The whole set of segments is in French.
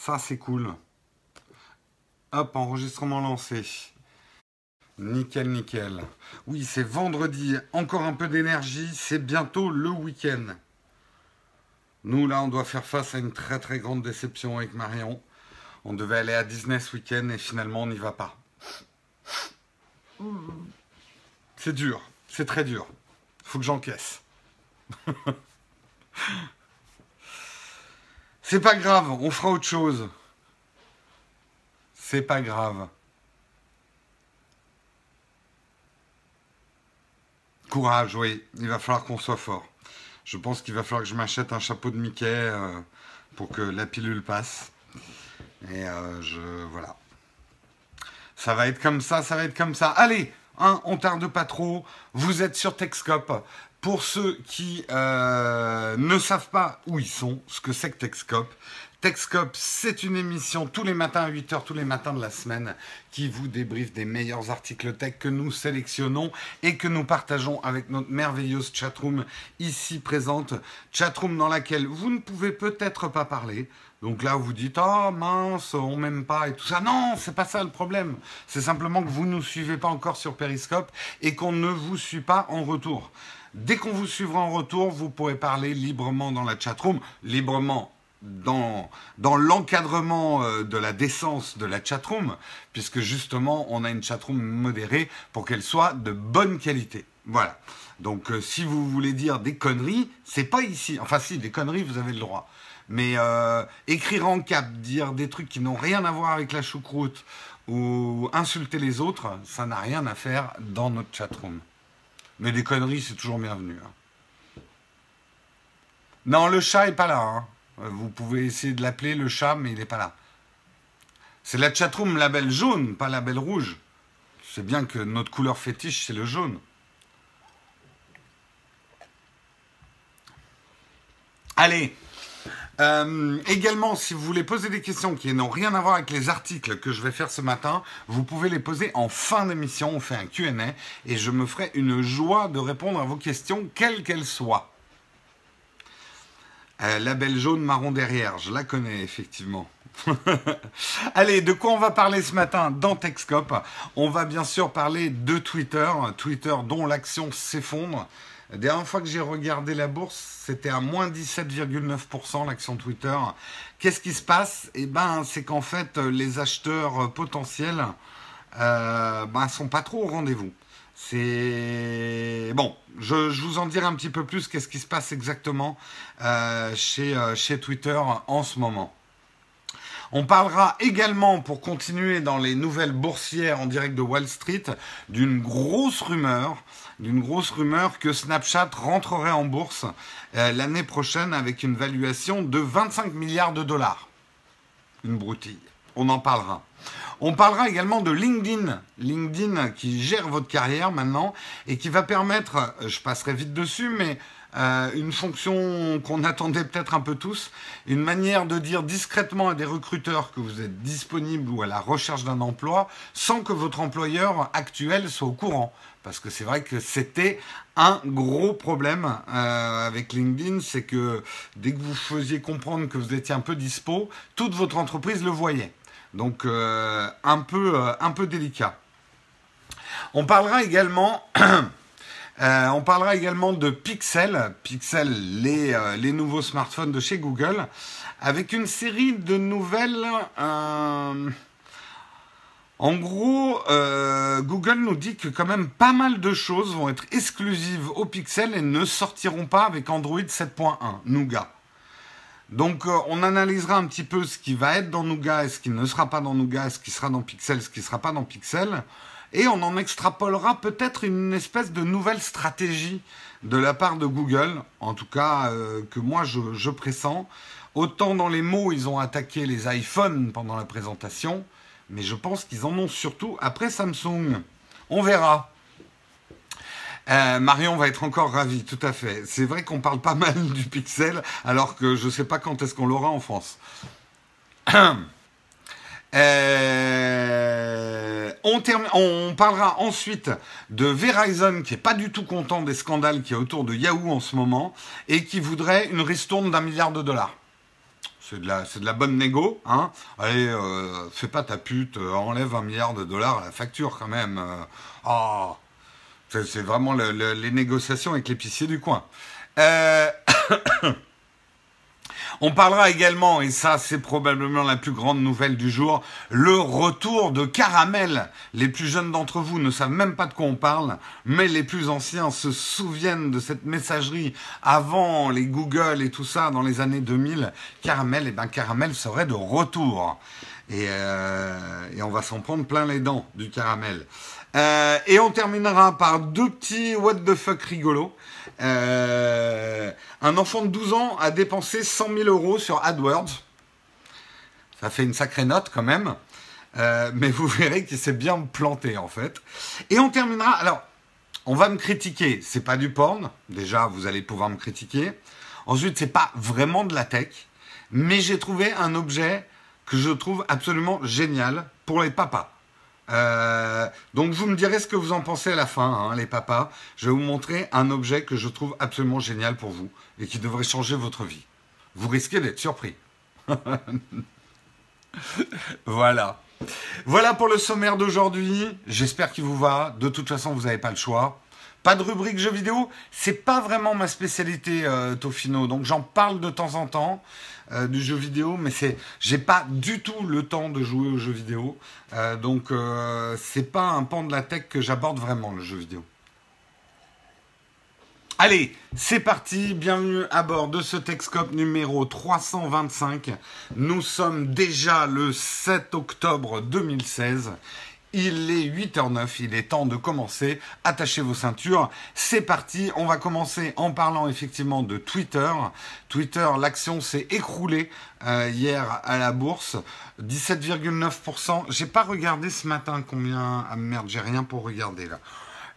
Ça, c'est cool. Hop, enregistrement lancé. Nickel, nickel. Oui, c'est vendredi. Encore un peu d'énergie. C'est bientôt le week-end. Nous, là, on doit faire face à une très très grande déception avec Marion. On devait aller à Disney ce week-end et finalement, on n'y va pas. C'est dur. C'est très dur. Faut que j'encaisse. C'est pas grave, on fera autre chose. C'est pas grave. Courage, oui. Il va falloir qu'on soit fort. Je pense qu'il va falloir que je m'achète un chapeau de Mickey euh, pour que la pilule passe. Et euh, je. Voilà. Ça va être comme ça, ça va être comme ça. Allez, hein, on tarde pas trop. Vous êtes sur Texcope. Pour ceux qui euh, ne savent pas où ils sont, ce que c'est que Texcope, Texcope, c'est une émission tous les matins à 8h, tous les matins de la semaine, qui vous débriefe des meilleurs articles tech que nous sélectionnons et que nous partageons avec notre merveilleuse chatroom ici présente. Chatroom dans laquelle vous ne pouvez peut-être pas parler. Donc là, vous dites, oh mince, on m'aime pas et tout ça. Non, c'est pas ça le problème. C'est simplement que vous ne nous suivez pas encore sur Periscope et qu'on ne vous suit pas en retour. Dès qu'on vous suivra en retour, vous pourrez parler librement dans la chatroom, librement dans, dans l'encadrement euh, de la décence de la chatroom, puisque justement, on a une chatroom modérée pour qu'elle soit de bonne qualité. Voilà. Donc, euh, si vous voulez dire des conneries, c'est pas ici. Enfin, si, des conneries, vous avez le droit. Mais euh, écrire en cap, dire des trucs qui n'ont rien à voir avec la choucroute ou insulter les autres, ça n'a rien à faire dans notre chatroom. Mais des conneries, c'est toujours bienvenu. Hein. Non, le chat est pas là. Hein. Vous pouvez essayer de l'appeler le chat, mais il n'est pas là. C'est la chatroom label jaune, pas label rouge. C'est bien que notre couleur fétiche, c'est le jaune. Allez, euh, également, si vous voulez poser des questions qui n'ont rien à voir avec les articles que je vais faire ce matin, vous pouvez les poser en fin d'émission. On fait un QA et je me ferai une joie de répondre à vos questions, quelles qu'elles soient. Euh, la belle jaune marron derrière, je la connais effectivement. Allez, de quoi on va parler ce matin dans Techscope On va bien sûr parler de Twitter, Twitter dont l'action s'effondre. La dernière fois que j'ai regardé la bourse, c'était à moins 17,9% l'action Twitter. Qu'est-ce qui se passe? Eh ben, c'est qu'en fait, les acheteurs potentiels euh, ben, sont pas trop au rendez-vous. C'est bon, je, vous en dirai un petit peu plus qu'est-ce qui se passe exactement euh, euh, chez Twitter en ce moment. On parlera également, pour continuer dans les nouvelles boursières en direct de Wall Street, d'une grosse rumeur d'une grosse rumeur que Snapchat rentrerait en bourse euh, l'année prochaine avec une valuation de 25 milliards de dollars. Une broutille. On en parlera. On parlera également de LinkedIn. LinkedIn qui gère votre carrière maintenant et qui va permettre, euh, je passerai vite dessus, mais euh, une fonction qu'on attendait peut-être un peu tous, une manière de dire discrètement à des recruteurs que vous êtes disponible ou à la recherche d'un emploi sans que votre employeur actuel soit au courant. Parce que c'est vrai que c'était un gros problème euh, avec LinkedIn, c'est que dès que vous faisiez comprendre que vous étiez un peu dispo, toute votre entreprise le voyait. Donc euh, un, peu, un peu délicat. On parlera également... on parlera également de Pixel, Pixel, les, les, nouveaux smartphones de chez Google, avec une série de nouvelles en gros, euh, Google nous dit que quand même pas mal de choses vont être exclusives au Pixel et ne sortiront pas avec Android 7.1, Nougat. Donc euh, on analysera un petit peu ce qui va être dans Nougat et ce qui ne sera pas dans Nougat, ce qui sera dans Pixel, ce qui ne sera pas dans Pixel. Et on en extrapolera peut-être une espèce de nouvelle stratégie de la part de Google, en tout cas euh, que moi je, pressens. Autant dans les mots, ils ont attaqué les iPhones pendant la présentation, mais je pense qu'ils en ont surtout après Samsung. On verra. Euh, Marion va être encore ravie, tout à fait. C'est vrai qu'on parle pas mal du Pixel, alors que je ne sais pas quand est-ce qu'on l'aura en France. Euh, on, parlera ensuite de Verizon qui est pas du tout content des scandales qui a autour de Yahoo en ce moment et qui voudrait une ristourne d'un milliard de dollars. c'est de la, bonne négo, hein. Allez, euh, fais pas ta pute, euh, enlève un milliard de dollars à la facture quand même. Ah, c'est, vraiment le- le- les négociations avec l'épicier du coin. On parlera également, et ça c'est probablement la plus grande nouvelle du jour, le retour de Caramel. Les plus jeunes d'entre vous ne savent même pas de quoi on parle, mais les plus anciens se souviennent de cette messagerie avant les Google et tout ça dans les années 2000. Caramel, et ben Caramel serait de retour. Et, euh, et on va s'en prendre plein les dents du caramel. Euh, et on terminera par deux petits what the fuck rigolos. Euh, un enfant de 12 ans a dépensé 100 000 euros sur AdWords. Ça fait une sacrée note quand même. Euh, mais vous verrez qu'il s'est bien planté en fait. Et on terminera. Alors, on va me critiquer. C'est pas du porn. Déjà, vous allez pouvoir me critiquer. Ensuite, c'est pas vraiment de la tech. Mais j'ai trouvé un objet que je trouve absolument génial pour les papas. Euh, donc vous me direz ce que vous en pensez à la fin, hein, les papas. Je vais vous montrer un objet que je trouve absolument génial pour vous et qui devrait changer votre vie. Vous risquez d'être surpris. voilà. Voilà pour le sommaire d'aujourd'hui. J'espère qu'il vous va. De toute façon, vous n'avez pas le choix. Pas de rubrique jeux vidéo. C'est pas vraiment ma spécialité, euh, Tofino. Donc j'en parle de temps en temps euh, du jeu vidéo, mais c'est, j'ai pas du tout le temps de jouer aux jeux vidéo. Euh, donc euh, c'est pas un pan de la tech que j'aborde vraiment le jeu vidéo. Allez, c'est parti, bienvenue à bord de ce Texcope numéro 325. Nous sommes déjà le 7 octobre 2016. Il est 8h09, il est temps de commencer. Attachez vos ceintures. C'est parti, on va commencer en parlant effectivement de Twitter. Twitter, l'action s'est écroulée euh, hier à la bourse. 17,9%. J'ai pas regardé ce matin combien... Ah merde, j'ai rien pour regarder là.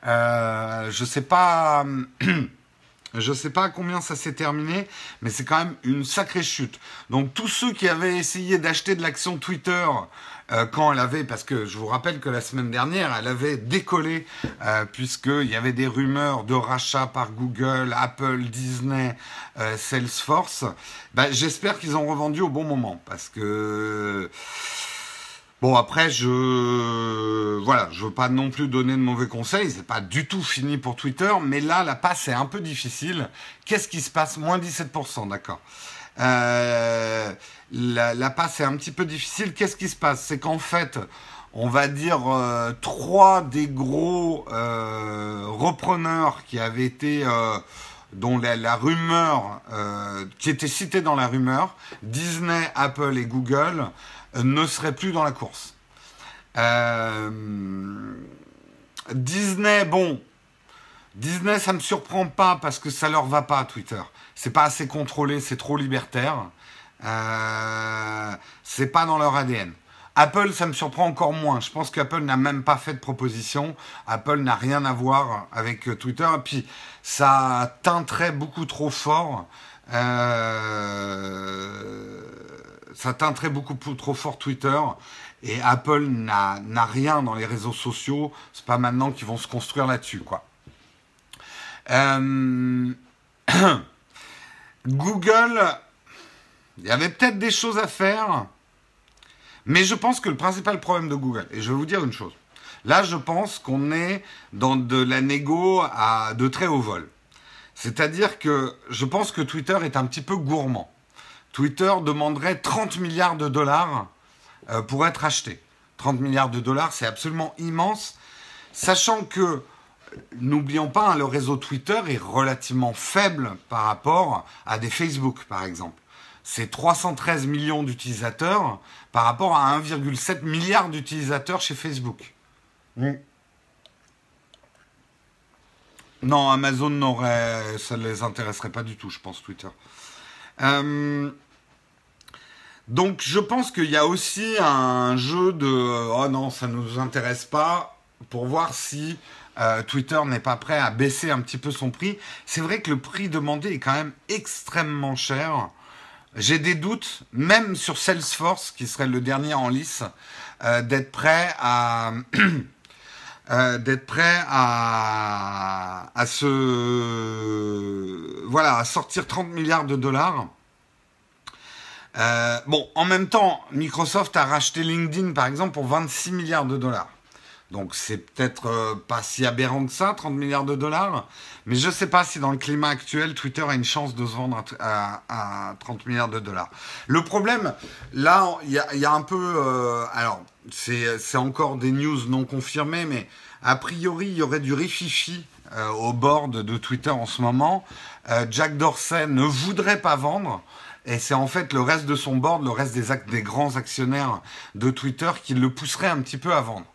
Euh, je sais pas. Je sais pas combien ça s'est terminé, mais c'est quand même une sacrée chute. Donc tous ceux qui avaient essayé d'acheter de l'action Twitter euh, quand elle avait, parce que je vous rappelle que la semaine dernière, elle avait décollé euh, puisqu'il y avait des rumeurs de rachat par Google, Apple, Disney, euh, Salesforce. Ben, J'espère qu'ils ont revendu au bon moment parce que Bon après je voilà, je veux pas non plus donner de mauvais conseils, c'est pas du tout fini pour Twitter, mais là la passe est un peu difficile. Qu'est-ce qui se passe? Moins 17%, d'accord. Euh, la, passe est un petit peu difficile. Qu'est-ce qui se passe? C'est qu'en fait, on va dire euh, trois des gros euh, repreneurs qui avaient été dont la, la rumeur qui était citée dans la rumeur, Disney, Apple et Google ne seraient plus dans la course. Disney, bon, Disney, ça me surprend pas parce que ça leur va pas Twitter. C'est pas assez contrôlé, c'est trop libertaire. Euh, c'est pas dans leur ADN. Apple, ça me surprend encore moins. Je pense qu'Apple n'a même pas fait de proposition. Apple n'a rien à voir avec euh, Twitter. Et puis, ça teinterait beaucoup trop fort. Euh, ça beaucoup trop fort Twitter. Et Apple n'a rien dans les réseaux sociaux. C'est pas maintenant qu'ils vont se construire là-dessus, quoi. Google, il y avait peut-être des choses à faire, mais je pense que le principal problème de Google, et je vais vous dire une chose, là je pense qu'on est dans de la négo à de très haut vol. C'est-à-dire que je pense que Twitter est un petit peu gourmand. Twitter demanderait 30 milliards de dollars euh, pour être acheté. 30 milliards de dollars, c'est absolument immense, sachant que N'oublions pas, hein, le réseau Twitter est relativement faible par rapport à des Facebook, par exemple. C'est 313 millions d'utilisateurs par rapport à 1,7 milliard d'utilisateurs chez Facebook. Non, Amazon n'aurait, ça ne les intéresserait pas du tout, je pense, Twitter. Euh, donc, je pense qu'il y a aussi un jeu de, oh non, ça ne nous intéresse pas, pour voir si euh, Twitter n'est pas prêt à baisser un petit peu son prix. C'est vrai que le prix demandé est quand même extrêmement cher. J'ai des doutes, même sur Salesforce, qui serait le dernier en lice, euh, d'être prêt à euh, sortir 30 milliards de dollars. Bon, en même temps, Microsoft a racheté LinkedIn, par exemple, pour 26 milliards de dollars. Donc c'est peut-être euh, pas si aberrant que ça, 30 milliards de dollars. Mais je ne sais pas si dans le climat actuel, Twitter a une chance de se vendre à, 30 milliards de dollars. Le problème, là, il y a, un peu... Euh, alors, c'est encore des news non confirmées, mais a priori, il y aurait du rififi euh, au board de Twitter en ce moment. Jack Dorsey ne voudrait pas vendre. Et c'est en fait le reste de son board, le reste des, des grands actionnaires de Twitter qui le pousserait un petit peu à vendre.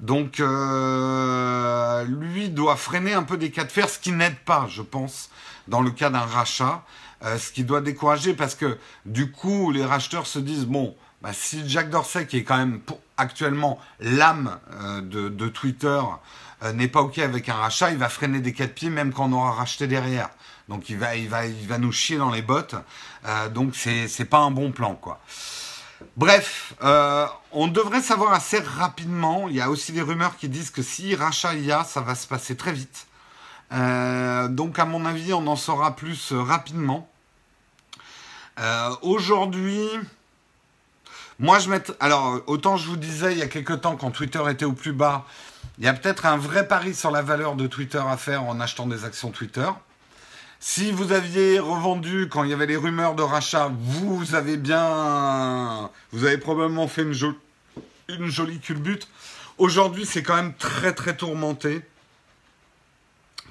Donc, euh, lui doit freiner un peu des cas de fer, ce qui n'aide pas, je pense, dans le cas d'un rachat, euh, ce qui doit décourager parce que du coup, les racheteurs se disent bon, bah, si Jack Dorsey, qui est quand même actuellement l'âme euh, de, Twitter, n'est pas ok avec un rachat, il va freiner des cas de pied même quand on aura racheté derrière. Donc, il va, il va, il va nous chier dans les bottes. donc, c'est pas un bon plan, quoi. Bref, euh, on devrait savoir assez rapidement. Il y a aussi des rumeurs qui disent que si rachat il y a, ça va se passer très vite. Euh, donc à mon avis, on en saura plus euh, rapidement. Aujourd'hui, moi je mets... Alors autant je vous disais il y a quelques temps quand Twitter était au plus bas, il y a peut-être un vrai pari sur la valeur de Twitter à faire en achetant des actions Twitter. Si vous aviez revendu quand il y avait les rumeurs de rachat, vous avez bien, vous avez probablement fait une, jolie culbute. Aujourd'hui, c'est quand même très très tourmenté.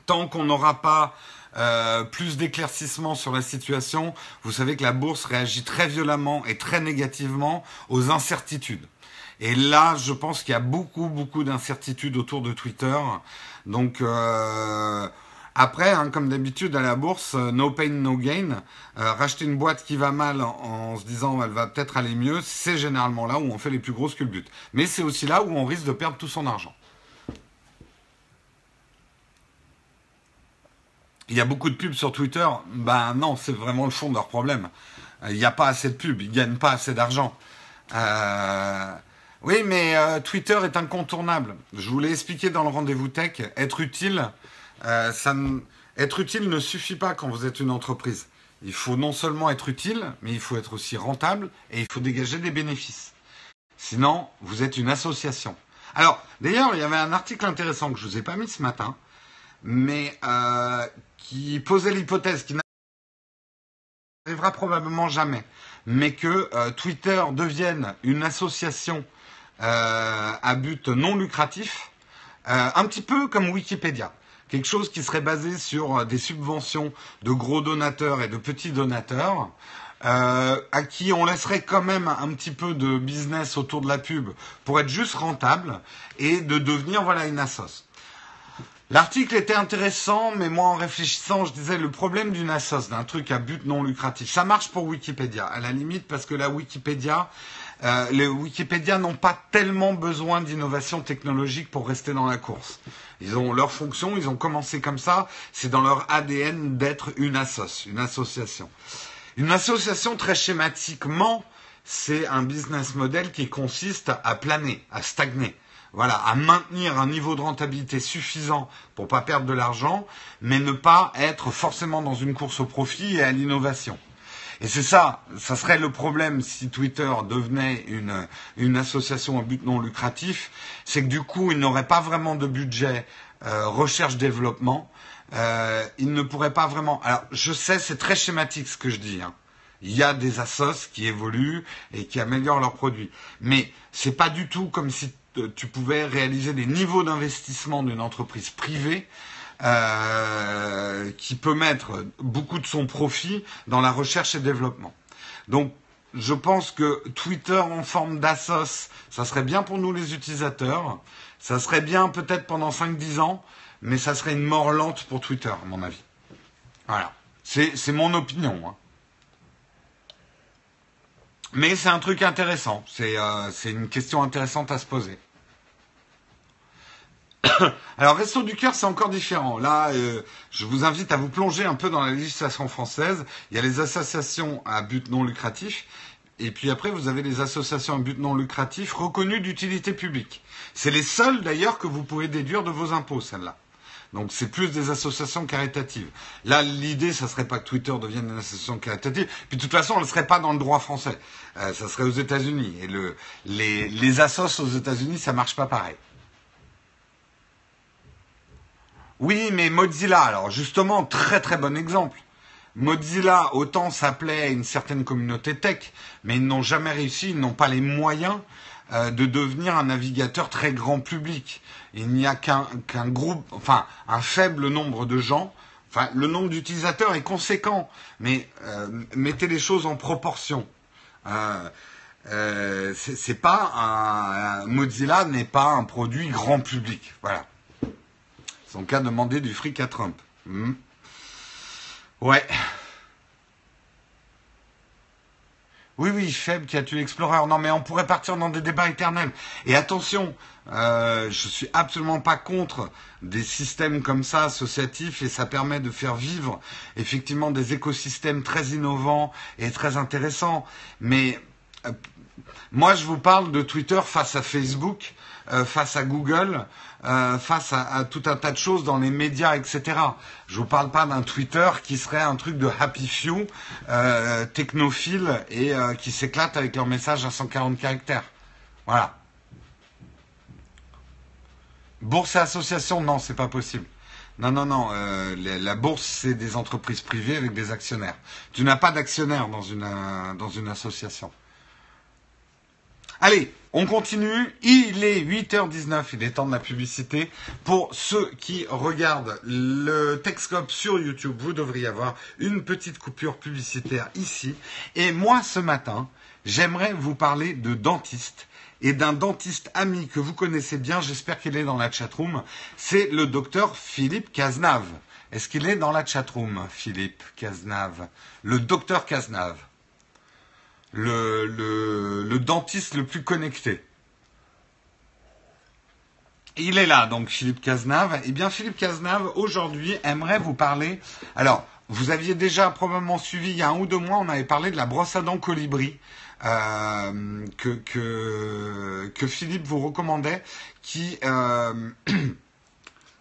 Tant qu'on n'aura pas euh, plus d'éclaircissement sur la situation, vous savez que la bourse réagit très violemment et très négativement aux incertitudes. Et là, je pense qu'il y a beaucoup beaucoup d'incertitudes autour de Twitter. Donc euh, après, hein, comme d'habitude à la bourse, euh, no pain, no gain. Euh, racheter une boîte qui va mal en, se disant elle va peut-être aller mieux, c'est généralement là où on fait les plus grosses culbutes. Mais c'est aussi là où on risque de perdre tout son argent. Il y a beaucoup de pubs sur Twitter. Ben non, c'est vraiment le fond de leur problème. Euh, il n'y a pas assez de pubs, ils ne gagnent pas assez d'argent. Oui, mais Twitter est incontournable. Je vous l'ai expliqué dans le rendez-vous tech. Être utile, euh, être utile ne suffit pas quand vous êtes une entreprise. Il faut non seulement être utile, mais il faut être aussi rentable et il faut dégager des bénéfices. Sinon, vous êtes une association. Alors, d'ailleurs, il y avait un article intéressant que je ne vous ai pas mis ce matin, mais euh, qui posait l'hypothèse qui n'arrivera probablement jamais, mais que euh, Twitter devienne une association à but non lucratif, un petit peu comme Wikipédia quelque chose qui serait basé sur euh, des subventions de gros donateurs et de petits donateurs, euh, à qui on laisserait quand même un petit peu de business autour de la pub pour être juste rentable et de devenir voilà une assos. L'article était intéressant, mais moi en réfléchissant, je disais le problème d'une assos, d'un truc à but non lucratif, ça marche pour Wikipédia, à la limite parce que la Wikipédia, euh, les Wikipédia n'ont pas tellement besoin d'innovation technologique pour rester dans la course. Ils ont leur fonction, ils ont commencé comme ça, c'est dans leur ADN d'être une assoce, une association. Une association, très schématiquement, c'est un business model qui consiste à planer, à stagner. Voilà, à maintenir un niveau de rentabilité suffisant pour pas perdre de l'argent, mais ne pas être forcément dans une course au profit et à l'innovation. Et c'est ça, ça serait le problème si Twitter devenait une, une association à but non lucratif, c'est que du coup, il n'aurait pas vraiment de budget euh, recherche-développement. Euh, il ne pourrait pas vraiment. Alors, je sais, c'est très schématique ce que je dis. Hein. Il y a des assos qui évoluent et qui améliorent leurs produits, mais c'est pas du tout comme si tu pouvais réaliser des niveaux d'investissement d'une entreprise privée euh, qui peut mettre beaucoup de son profit dans la recherche et développement. Donc, je pense que Twitter en forme d'assos, ça serait bien pour nous les utilisateurs. Ça serait bien peut-être pendant 5-10 ans, mais ça serait une mort lente pour Twitter, à mon avis. Voilà. C'est mon opinion. Hein. Mais c'est un truc intéressant. Euh, c'est une question intéressante à se poser. Alors, Resto du Cœur, c'est encore différent. Là, euh, je vous invite à vous plonger un peu dans la législation française. Il y a les associations à but non lucratif. Et puis après, vous avez les associations à but non lucratif reconnues d'utilité publique. C'est les seules, d'ailleurs, que vous pouvez déduire de vos impôts, celles-là. Donc c'est plus des associations caritatives. Là, l'idée, ça serait pas que Twitter devienne une association caritative. Puis de toute façon, elle ne serait pas dans le droit français. Euh, ça serait aux États-Unis. Et le, les, les aux États-Unis, ça marche pas pareil. Oui, mais Mozilla, alors justement, très très bon exemple. Mozilla, autant s'appelait une certaine communauté tech, mais ils n'ont jamais réussi, ils n'ont pas les moyens euh, de devenir un navigateur très grand public. Il n'y a qu'un groupe, enfin un faible nombre de gens. Enfin, le nombre d'utilisateurs est conséquent, mais euh, mettez les choses en proportion. Euh, c'est pas un, Mozilla n'est pas un produit grand public. Voilà. Son cas demander du fric à Trump. Hmm. Ouais. Oui, oui, faible qui a tué l'explorer. Non, mais on pourrait partir dans des débats éternels. Et attention, euh, je suis absolument pas contre des systèmes comme ça associatifs et ça permet de faire vivre effectivement des écosystèmes très innovants et très intéressants. Mais euh, moi, je vous parle de Twitter face à Facebook, euh, face à Google, euh, face à, tout un tas de choses dans les médias, etc. Je vous parle pas d'un Twitter qui serait un truc de happy few, euh, technophile et euh, qui s'éclate avec leur message à 140 caractères. Voilà. Bourse et association, non, c'est pas possible. Non, non, non. la bourse, c'est des entreprises privées avec des actionnaires. Tu n'as pas d'actionnaires dans une, dans une association. Allez, on continue. Il est 8h19. Il est temps de la publicité. Pour ceux qui regardent le Texcope sur YouTube, vous devriez avoir une petite coupure publicitaire ici. Et moi, ce matin, j'aimerais vous parler de dentiste et d'un dentiste ami que vous connaissez bien. J'espère qu'il est dans la chatroom. C'est le docteur Philippe Cazenave. Est-ce qu'il est dans la chatroom, Philippe Cazenave? Le docteur Cazenave le, dentiste le plus connecté. Il est là, donc Philippe Cazenave. Eh bien, Philippe Cazenave, aujourd'hui, aimerait vous parler. Alors, vous aviez déjà probablement suivi il y a un ou deux mois, on avait parlé de la brosse à dents colibri. Euh, que Philippe vous recommandait, qui euh,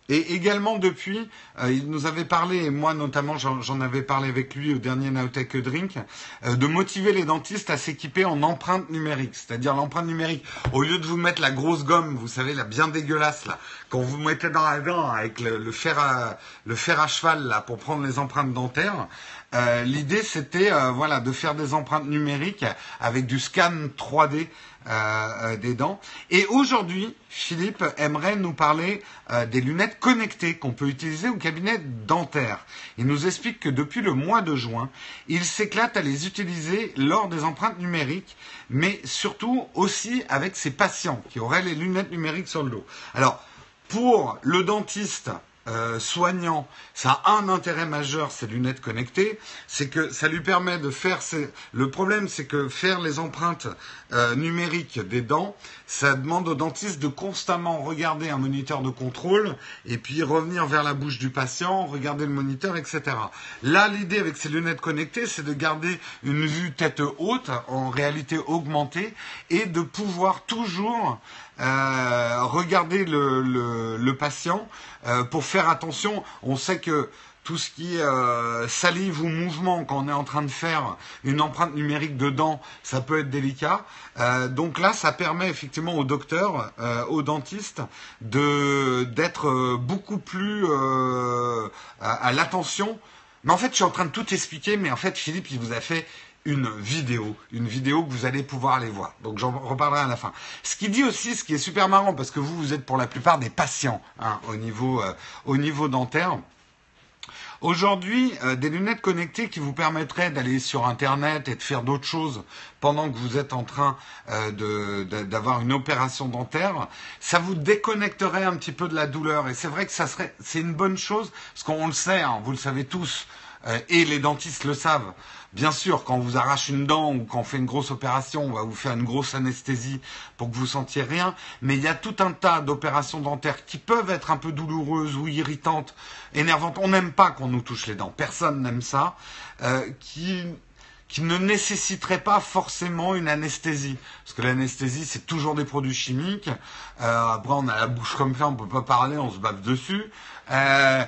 Et également depuis, euh, il nous avait parlé, et moi notamment j'en avais parlé avec lui au dernier Naotech Drink, euh, de motiver les dentistes à s'équiper en empreinte numérique. C'est-à-dire l'empreinte numérique, au lieu de vous mettre la grosse gomme, vous savez, la bien dégueulasse là, quand vous mettez dans la dent avec le, fer, à, le fer à cheval là pour prendre les empreintes dentaires, euh, l'idée c'était voilà de faire des empreintes numériques avec du scan 3D euh, des dents. Et aujourd'hui, Philippe aimerait nous parler euh, des lunettes connectées qu'on peut utiliser au cabinet dentaire. Il nous explique que depuis le mois de juin, il s'éclate à les utiliser lors des empreintes numériques, mais surtout aussi avec ses patients qui auraient les lunettes numériques sur le dos. Alors, pour le dentiste, euh, soignant, ça a un intérêt majeur, ces lunettes connectées, c'est que ça lui permet de faire ses... Le problème, c'est que faire les empreintes euh, numériques des dents, ça demande au dentiste de constamment regarder un moniteur de contrôle et puis revenir vers la bouche du patient, regarder le moniteur, etc. Là, l'idée avec ces lunettes connectées, c'est de garder une vue tête haute, en réalité augmentée, et de pouvoir toujours euh, regarder le, patient euh, pour faire attention. On sait que tout ce qui est euh, salive ou mouvement quand on est en train de faire une empreinte numérique dedans, ça peut être délicat. donc là, ça permet effectivement au docteur, au dentiste, de d'être beaucoup plus à, à l'attention. Mais en fait, je suis en train de tout expliquer, mais en fait, Philippe, il vous a fait une vidéo, une vidéo que vous allez pouvoir aller voir. Donc j'en reparlerai à la fin. Ce qui dit aussi, ce qui est super marrant, parce que vous, vous êtes pour la plupart des patients hein, au, niveau, euh, au niveau dentaire. Aujourd'hui, euh, des lunettes connectées qui vous permettraient d'aller sur Internet et de faire d'autres choses pendant que vous êtes en train euh, d'avoir une opération dentaire, ça vous déconnecterait un petit peu de la douleur. Et c'est vrai que ça serait, c'est une bonne chose, parce qu'on le sait, hein, vous le savez tous, et les dentistes le savent. Bien sûr, quand on vous arrache une dent ou quand on fait une grosse opération, on va vous faire une grosse anesthésie pour que vous sentiez rien. Mais il y a tout un tas d'opérations dentaires qui peuvent être un peu douloureuses ou irritantes, énervantes. On n'aime pas qu'on nous touche les dents. Personne n'aime ça. Euh, qui qui ne nécessiterait pas forcément une anesthésie. Parce que l'anesthésie, c'est toujours des produits chimiques. Euh, après, on a la bouche comme ça, on peut pas parler, on se bave dessus. Euh,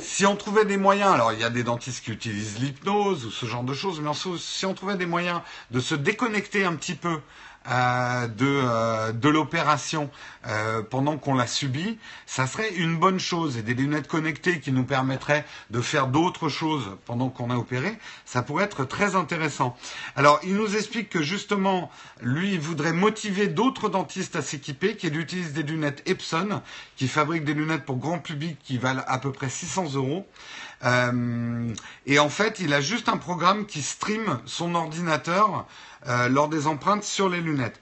si on trouvait des moyens, alors il y a des dentistes qui utilisent l'hypnose ou ce genre de choses, mais si on trouvait des moyens de se déconnecter un petit peu euh, de, euh, de l'opération euh, pendant qu'on la subit, ça serait une bonne chose. Et des lunettes connectées qui nous permettraient de faire d'autres choses pendant qu'on a opéré, ça pourrait être très intéressant. Alors, il nous explique que justement, lui, il voudrait motiver d'autres dentistes à s'équiper, qu'il utilise des lunettes Epson, qui fabriquent des lunettes pour grand public qui valent à peu près 600 euros. Euh, et en fait, il a juste un programme qui stream son ordinateur euh, lors des empreintes sur les lunettes.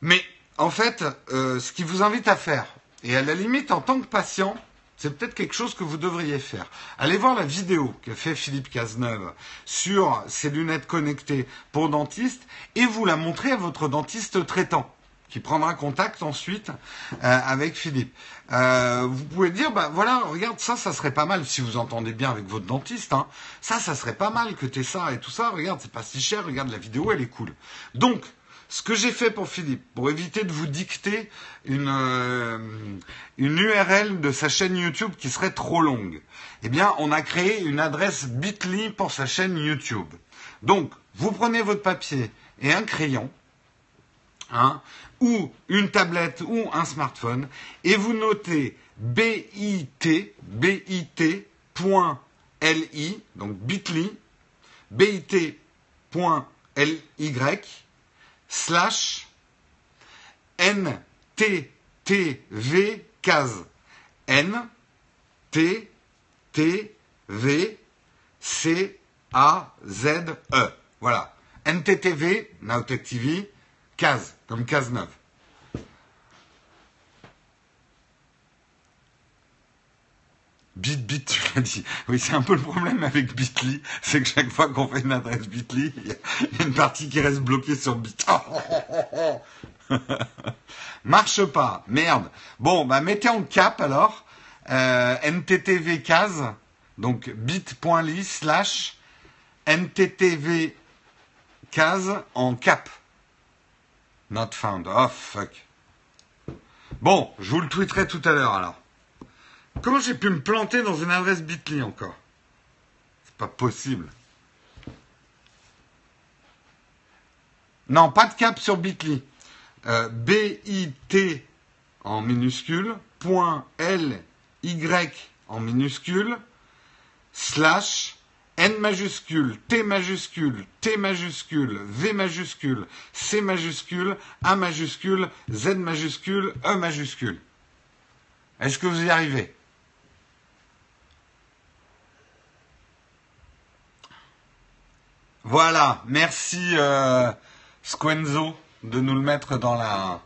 Mais en fait, euh, ce qu'il vous invite à faire, et à la limite en tant que patient, c'est peut-être quelque chose que vous devriez faire. Allez voir la vidéo qu'a fait Philippe Cazeneuve sur ces lunettes connectées pour dentistes et vous la montrez à votre dentiste traitant qui prendra contact ensuite euh, avec Philippe. Euh, vous pouvez dire, bah voilà, regarde ça, ça serait pas mal si vous entendez bien avec votre dentiste. Hein, ça, ça serait pas mal que tu aies ça et tout ça. Regarde, c'est pas si cher. Regarde la vidéo, elle est cool. Donc, ce que j'ai fait pour Philippe, pour éviter de vous dicter une, euh, une URL de sa chaîne YouTube qui serait trop longue, eh bien, on a créé une adresse Bitly pour sa chaîne YouTube. Donc, vous prenez votre papier et un crayon, hein, ou une tablette ou un smartphone et vous notez bit bit.ly donc bit.ly bit.ly slash nttv case. N t t v c a z e. Voilà. NTTV Nowtech TV case comme case neuve. Bit, bit, tu l'as dit. Oui, c'est un peu le problème avec Bitly, c'est que chaque fois qu'on fait une adresse Bitly, il y, a une partie qui reste bloquée sur Bit. Marche pas, merde. Bon, bah mettez en cap alors, euh, NTTV case, donc bit.ly slash NTTV case en cap. Not found. Oh fuck. Bon, je vous le tweeterai tout à l'heure alors. Comment j'ai pu me planter dans une adresse Bitly encore? C'est pas possible. Non, pas de cap sur Bitly. Euh, B-I-T en minuscule, point L-Y en minuscule, slash N majuscule, T majuscule, T majuscule, V majuscule, C majuscule, A majuscule, Z majuscule, E majuscule. Est-ce que vous y arrivez? Voilà, merci euh, Squenzo de nous le mettre dans la...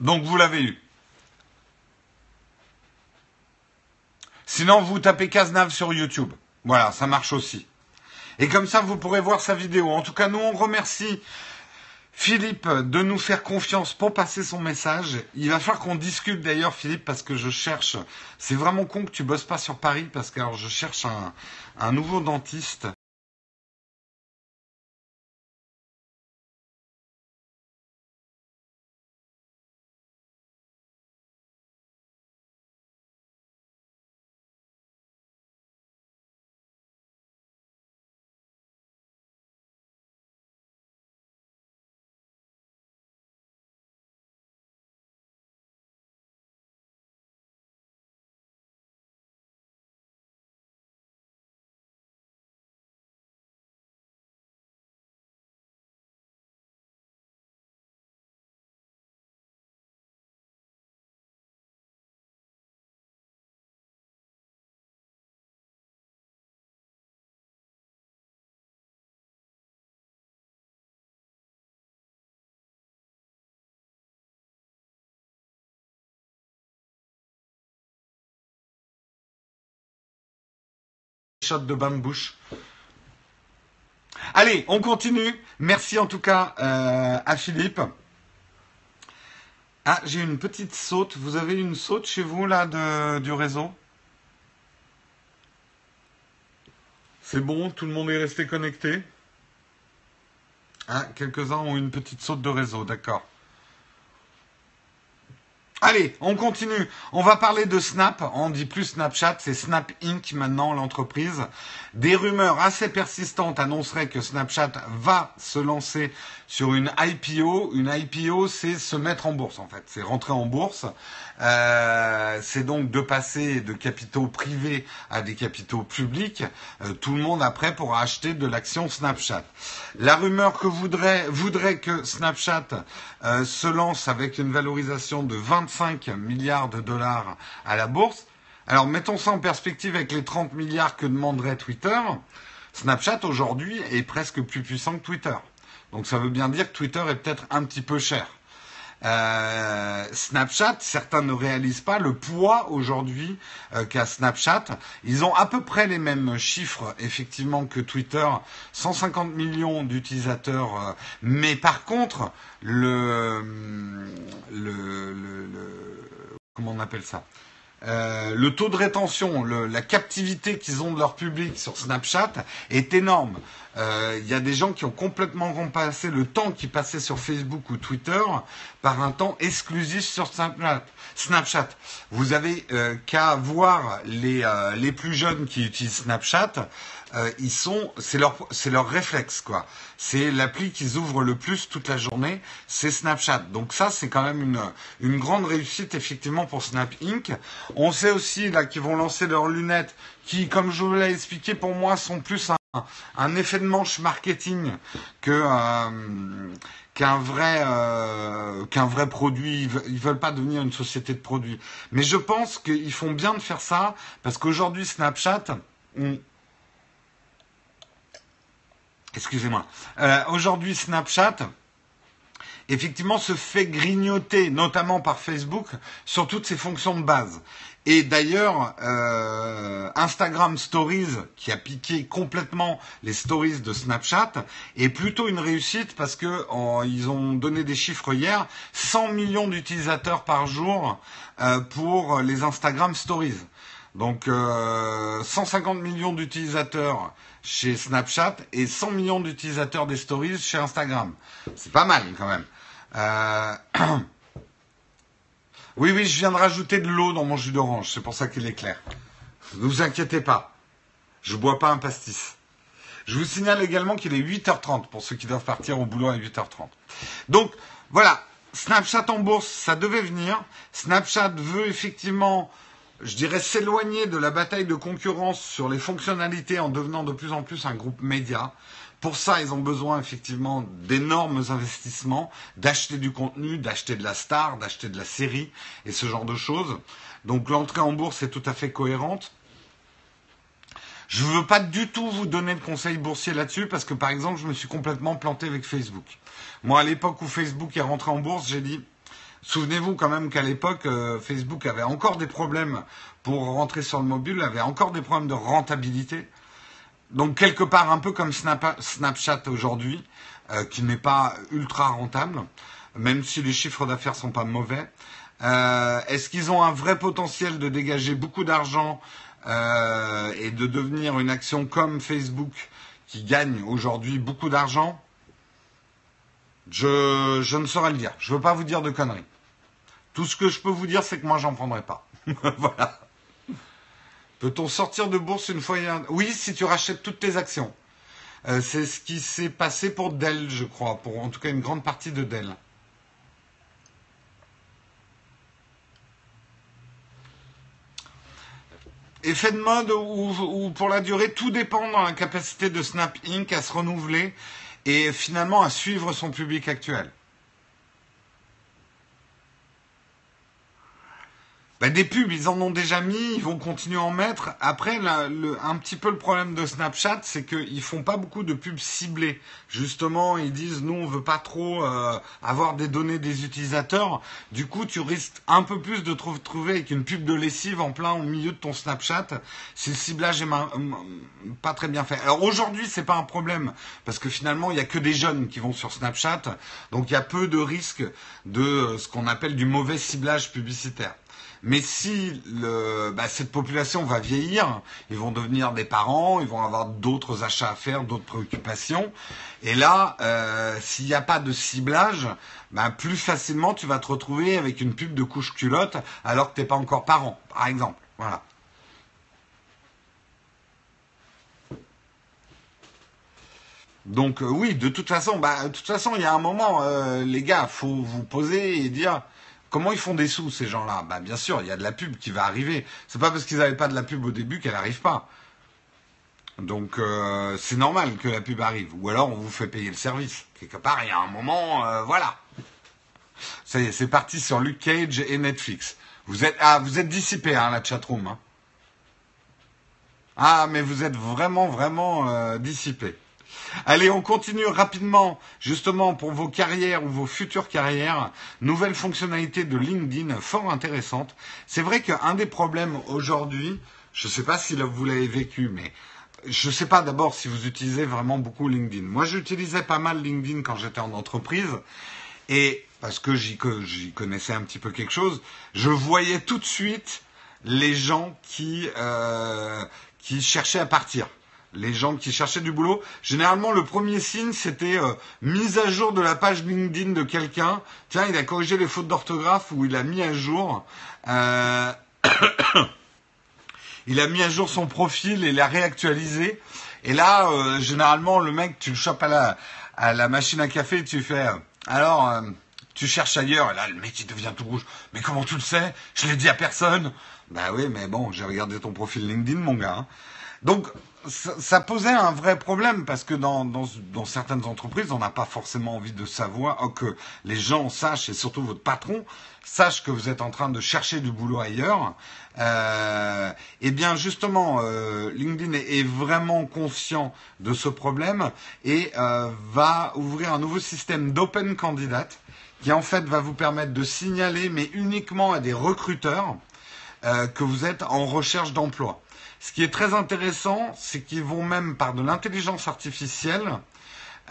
Donc vous l'avez eu. Sinon, vous tapez Cazenave sur YouTube. Voilà, ça marche aussi. Et comme ça, vous pourrez voir sa vidéo. En tout cas, nous, on remercie Philippe de nous faire confiance pour passer son message. Il va falloir qu'on discute d'ailleurs, Philippe, parce que je cherche. C'est vraiment con que tu bosses pas sur Paris, parce que je cherche un, un nouveau dentiste shot de bambouche. Allez, on continue. Merci en tout cas euh, à Philippe. Ah, j'ai une petite saute. Vous avez une saute chez vous là du réseau? C'est bon, tout le monde est resté connecté? Ah, Quelques-uns ont une petite saute de réseau, d'accord. Allez, on continue. On va parler de Snap. On dit plus Snapchat, c'est Snap Inc. maintenant, l'entreprise. Des rumeurs assez persistantes annonceraient que Snapchat va se lancer sur une IPO. Une IPO, c'est se mettre en bourse, en fait. C'est rentrer en bourse. Euh, c'est donc de passer de capitaux privés à des capitaux publics. Euh, tout le monde après pourra acheter de l'action Snapchat. La rumeur que voudrait, voudrait que Snapchat euh, se lance avec une valorisation de 25 milliards de dollars à la bourse. Alors mettons ça en perspective avec les 30 milliards que demanderait Twitter. Snapchat aujourd'hui est presque plus puissant que Twitter. Donc ça veut bien dire que Twitter est peut-être un petit peu cher. Euh, Snapchat, certains ne réalisent pas le poids aujourd'hui euh, qu'a Snapchat. Ils ont à peu près les mêmes chiffres effectivement que Twitter, 150 millions d'utilisateurs. Euh, mais par contre, le, le, le, le, comment on appelle ça? Euh, le taux de rétention, le, la captivité qu'ils ont de leur public sur Snapchat est énorme. Euh, il y a des gens qui ont complètement remplacé le temps qu'ils passaient sur Facebook ou Twitter par un temps exclusif sur Snapchat. Snapchat. Vous avez euh, qu'à voir les, euh, les plus jeunes qui utilisent Snapchat. Euh, ils sont, c'est leur, c'est leur réflexe quoi. C'est l'appli qu'ils ouvrent le plus toute la journée, c'est Snapchat. Donc ça, c'est quand même une, une grande réussite effectivement pour Snap Inc. On sait aussi là qu'ils vont lancer leurs lunettes, qui, comme je vous l'ai expliqué, pour moi, sont plus un un effet de manche marketing que euh, qu'un vrai euh, qu'un vrai produit. Ils veulent pas devenir une société de produits. Mais je pense qu'ils font bien de faire ça parce qu'aujourd'hui Snapchat. Excusez-moi. Euh, aujourd'hui Snapchat effectivement se fait grignoter, notamment par Facebook, sur toutes ses fonctions de base. Et d'ailleurs, euh, Instagram Stories, qui a piqué complètement les stories de Snapchat, est plutôt une réussite parce que ils ont donné des chiffres hier, 100 millions d'utilisateurs par jour euh, pour les Instagram Stories. Donc euh, 150 millions d'utilisateurs chez Snapchat et 100 millions d'utilisateurs des stories chez Instagram. C'est pas mal quand même. Euh... Oui, oui, je viens de rajouter de l'eau dans mon jus d'orange, c'est pour ça qu'il est clair. Ne vous inquiétez pas, je bois pas un pastis. Je vous signale également qu'il est 8h30 pour ceux qui doivent partir au boulot à 8h30. Donc voilà, Snapchat en bourse, ça devait venir. Snapchat veut effectivement, je dirais, s'éloigner de la bataille de concurrence sur les fonctionnalités en devenant de plus en plus un groupe média. Pour ça, ils ont besoin effectivement d'énormes investissements, d'acheter du contenu, d'acheter de la star, d'acheter de la série et ce genre de choses. Donc l'entrée en bourse est tout à fait cohérente. Je ne veux pas du tout vous donner de conseils boursiers là-dessus parce que par exemple, je me suis complètement planté avec Facebook. Moi, à l'époque où Facebook est rentré en bourse, j'ai dit, souvenez-vous quand même qu'à l'époque, euh, Facebook avait encore des problèmes pour rentrer sur le mobile, avait encore des problèmes de rentabilité. Donc quelque part un peu comme Snap, Snapchat aujourd'hui, euh, qui n'est pas ultra rentable, même si les chiffres d'affaires sont pas mauvais. Euh, Est-ce qu'ils ont un vrai potentiel de dégager beaucoup d'argent et de devenir une action comme Facebook qui gagne aujourd'hui beaucoup d'argent? Je, je ne saurais le dire. Je ne veux pas vous dire de conneries. Tout ce que je peux vous dire, c'est que moi, j'en prendrai pas. voilà. Peut-on sortir de bourse une fois Oui, si tu rachètes toutes tes actions. Euh, c'est ce qui s'est passé pour Dell, je crois, pour en tout cas une grande partie de Dell. Effet de mode ou, ou, pour la durée, tout dépend dans la capacité de Snap Inc. à se renouveler et finalement à suivre son public actuel. Ben, des pubs, ils en ont déjà mis, ils vont continuer à en mettre. Après, un petit peu le problème de Snapchat, c'est qu'ils font pas beaucoup de pubs ciblées. Justement, ils disent, nous, on veut pas trop euh, avoir des données des utilisateurs. Du coup, tu risques un peu plus de te retrouver avec une pub de lessive en plein au milieu de ton Snapchat si le ciblage est pas très bien fait. Alors aujourd'hui, c'est pas un problème parce que finalement, il y a que des jeunes qui vont sur Snapchat, donc il y a peu de risques de ce qu'on appelle du mauvais ciblage publicitaire. Mais si bah, cette population va vieillir, ils vont devenir des parents, ils vont avoir d'autres achats à faire, d'autres préoccupations. Et là, euh, s'il n'y a pas de ciblage, bah, plus facilement tu vas te retrouver avec une pub de couche culotte alors que tu n'es pas encore parent, par exemple. Voilà. Donc euh, oui, de toute façon, bah, de toute façon, il y a un moment, euh, les gars, faut vous poser et dire comment ils font des sous ces gens-là? Bah bien sûr, il y a de la pub qui va arriver. C'est pas parce qu'ils n'avaient pas de la pub au début qu'elle n'arrive pas. Donc euh, c'est normal que la pub arrive. Ou alors on vous fait payer le service. Quelque part, il y a un moment, voilà. Ça y est, c'est parti sur Luke Cage et Netflix. Vous êtes ah vous êtes dissipé hein, la chatroom. Hein. Ah mais vous êtes vraiment vraiment dissipé. Allez, on continue rapidement, justement pour vos carrières ou vos futures carrières. Nouvelle fonctionnalité de LinkedIn fort intéressante. C'est vrai qu'un des problèmes aujourd'hui, je ne sais pas si vous l'avez vécu, mais je ne sais pas d'abord si vous utilisez vraiment beaucoup LinkedIn. Moi, j'utilisais pas mal LinkedIn quand j'étais en entreprise. Et parce que j'y connaissais un petit peu quelque chose, je voyais tout de suite les gens qui, euh, qui cherchaient à partir les gens qui cherchaient du boulot. Généralement, le premier signe, c'était euh, mise à jour de la page LinkedIn de quelqu'un. Tiens, il a corrigé les fautes d'orthographe ou il a mis à jour. Euh, il a mis à jour son profil et l'a réactualisé. Et là, euh, généralement, le mec, tu le chopes à la, à la machine à café et tu fais. alors, tu cherches ailleurs. Et là, le mec, il devient tout rouge. Mais comment tu le sais? Je l'ai dit à personne. Bah oui, mais bon, j'ai regardé ton profil LinkedIn, mon gars. Hein. Donc, ça, posait un vrai problème parce que dans, certaines entreprises, on n'a pas forcément envie de savoir oh, que les gens sachent et surtout votre patron sache que vous êtes en train de chercher du boulot ailleurs. Euh, eh bien, justement, euh, LinkedIn est, vraiment conscient de ce problème et euh, va ouvrir un nouveau système d'open candidate qui en fait va vous permettre de signaler, mais uniquement à des recruteurs, euh, que vous êtes en recherche d'emploi. Ce qui est très intéressant, c'est qu'ils vont même par de l'intelligence artificielle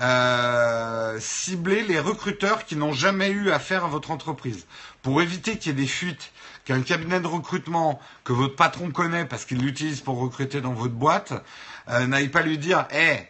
euh, cibler les recruteurs qui n'ont jamais eu affaire à votre entreprise. Pour éviter qu'il y ait des fuites, qu'un cabinet de recrutement que votre patron connaît parce qu'il l'utilise pour recruter dans votre boîte, euh, n'aille pas lui dire hey,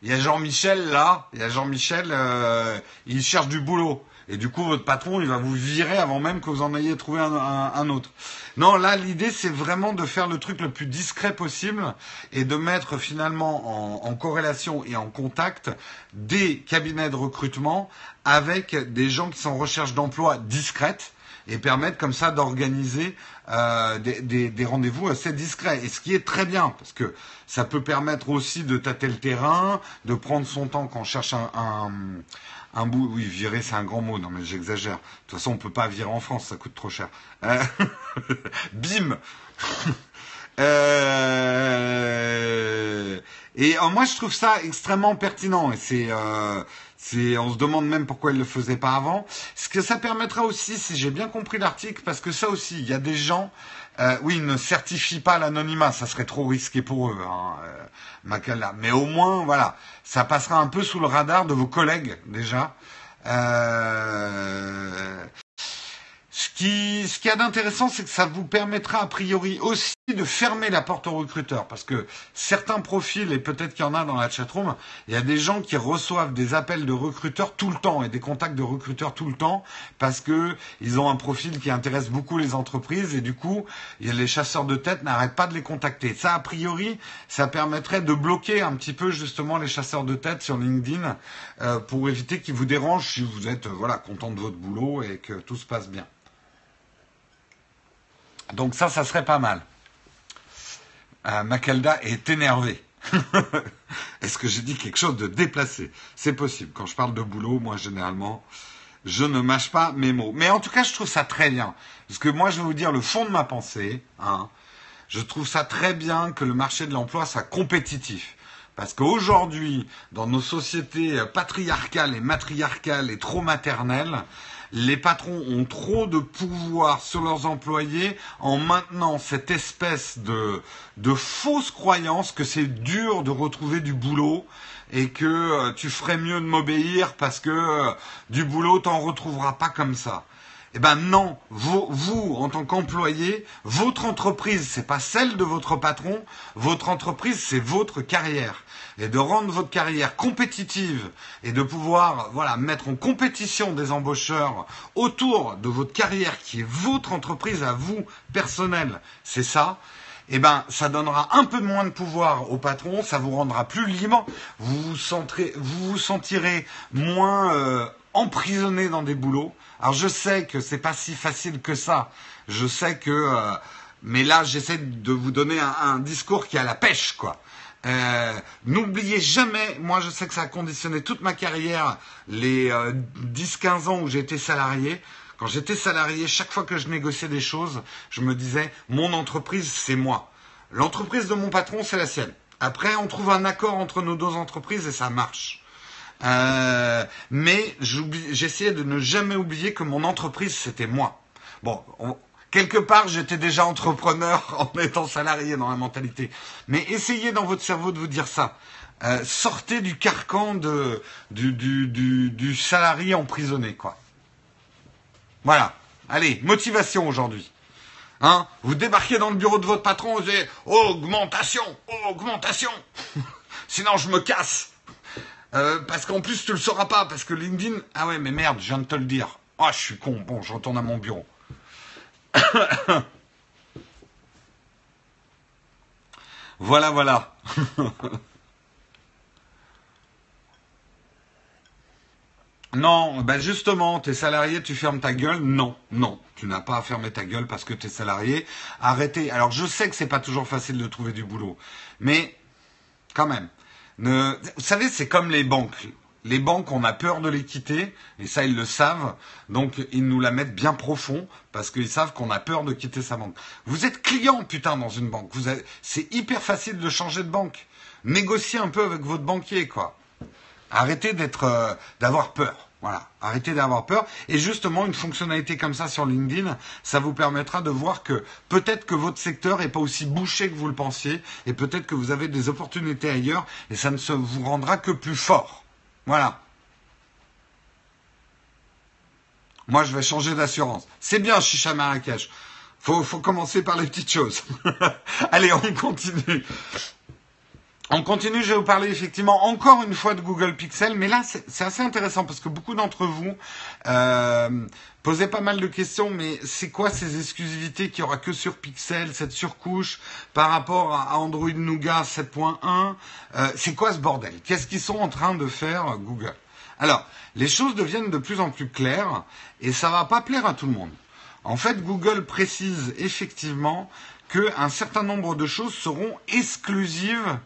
il y a Jean-Michel là, il y a Jean-Michel, euh, il cherche du boulot. Et du coup, votre patron, il va vous virer avant même que vous en ayez trouvé un, autre. Non, là, l'idée, c'est vraiment de faire le truc le plus discret possible et de mettre finalement en, corrélation et en contact des cabinets de recrutement avec des gens qui sont en recherche d'emploi discrète et permettre comme ça d'organiser euh, des, rendez-vous assez discrets. Et ce qui est très bien, parce que ça peut permettre aussi de tâter le terrain, de prendre son temps quand on cherche un, un bout, oui, virer, c'est un grand mot. Non, mais j'exagère. De toute façon, on peut pas virer en France, ça coûte trop cher. Euh, bim. Euh, et euh, moi, je trouve ça extrêmement pertinent. Et c'est, c'est, on se demande même pourquoi ils le faisaient pas avant. Ce que ça permettra aussi, si j'ai bien compris l'article, parce que ça aussi, il y a des gens euh, oui, ne certifient pas l'anonymat, ça serait trop risqué pour eux, hein, euh, Mais au moins, voilà, ça passera un peu sous le radar de vos collègues déjà. Euh, ce qui a d'intéressant, c'est que ça vous permettra a priori aussi de fermer la porte aux recruteurs, parce que certains profils, et peut-être qu'il y en a dans la chatroom, il y a des gens qui reçoivent des appels de recruteurs tout le temps et des contacts de recruteurs tout le temps, parce que ils ont un profil qui intéresse beaucoup les entreprises et du coup, les chasseurs de tête n'arrêtent pas de les contacter. Ça, a priori, ça permettrait de bloquer un petit peu justement les chasseurs de tête sur LinkedIn euh, pour éviter qu'ils vous dérangent si vous êtes voilà content de votre boulot et que tout se passe bien. Donc ça, ça serait pas mal. Euh, Macalda est énervé. Est-ce que j'ai dit quelque chose de déplacé? C'est possible. Quand je parle de boulot, moi, généralement, je ne mâche pas mes mots. Mais en tout cas, je trouve ça très bien. Parce que moi, je vais vous dire le fond de ma pensée. Hein, je trouve ça très bien que le marché de l'emploi soit compétitif. Parce qu'aujourd'hui, dans nos sociétés patriarcales et matriarcales et trop maternelles, les patrons ont trop de pouvoir sur leurs employés en maintenant cette espèce de, de fausse croyance que c'est dur de retrouver du boulot et que euh, tu ferais mieux de m'obéir parce que euh, du boulot t'en retrouveras pas comme ça. Eh ben non, vous, vous en tant qu'employé, votre entreprise, c'est pas celle de votre patron, votre entreprise, c'est votre carrière. Et de rendre votre carrière compétitive et de pouvoir voilà, mettre en compétition des embaucheurs autour de votre carrière qui est votre entreprise à vous personnelle, c'est ça. Eh ben, ça donnera un peu moins de pouvoir au patron, ça vous rendra plus libre, vous vous, sentirez, vous, moins euh, emprisonné dans des boulots. Alors je sais que c'est pas si facile que ça. Je sais que, euh, mais là j'essaie de vous donner un, discours qui a la pêche, quoi. Euh, N'oubliez jamais, moi je sais que ça a conditionné toute ma carrière, les euh, 10-15 ans où j'ai été salarié. Quand j'étais salarié, chaque fois que je négociais des choses, je me disais, mon entreprise, c'est moi. L'entreprise de mon patron, c'est la sienne. Après, on trouve un accord entre nos deux entreprises et ça marche. Euh, mais j'essayais de ne jamais oublier que mon entreprise, c'était moi. Bon, on, quelque part, j'étais déjà entrepreneur en étant salarié dans la mentalité. Mais essayez dans votre cerveau de vous dire ça. Euh, sortez du carcan du salarié emprisonné, quoi. Voilà. Allez, motivation aujourd'hui. Hein? Vous débarquez dans le bureau de votre patron, vous dites augmentation, augmentation. Sinon, je me casse. Euh, parce qu'en plus, tu le sauras pas, parce que LinkedIn. Ah ouais, mais merde, je viens de te le dire. Ah, oh, je suis con. Bon, je retourne à mon bureau. voilà, voilà. non, ben justement, t'es salarié, tu fermes ta gueule. Non, non, tu n'as pas à fermer ta gueule parce que t'es salarié. Arrêtez. Alors, je sais que c'est pas toujours facile de trouver du boulot, mais quand même. Vous savez, c'est comme les banques. Les banques, on a peur de les quitter, et ça, ils le savent. Donc, ils nous la mettent bien profond, parce qu'ils savent qu'on a peur de quitter sa banque. Vous êtes client, putain, dans une banque. Vous avez... C'est hyper facile de changer de banque. Négociez un peu avec votre banquier, quoi. Arrêtez d'être, euh, d'avoir peur. Voilà, arrêtez d'avoir peur. Et justement, une fonctionnalité comme ça sur LinkedIn, ça vous permettra de voir que peut-être que votre secteur n'est pas aussi bouché que vous le pensiez, et peut-être que vous avez des opportunités ailleurs, et ça ne vous rendra que plus fort. Voilà. Moi, je vais changer d'assurance. C'est bien, Chicha Marrakech. Faut, faut commencer par les petites choses. Allez, on continue. On continue, je vais vous parler effectivement encore une fois de Google Pixel, mais là c'est assez intéressant parce que beaucoup d'entre vous euh, posaient pas mal de questions, mais c'est quoi ces exclusivités qu'il n'y aura que sur Pixel, cette surcouche par rapport à Android Nougat 7.1 euh, C'est quoi ce bordel? Qu'est-ce qu'ils sont en train de faire Google? Alors, les choses deviennent de plus en plus claires et ça va pas plaire à tout le monde. En fait, Google précise effectivement qu'un certain nombre de choses seront exclusives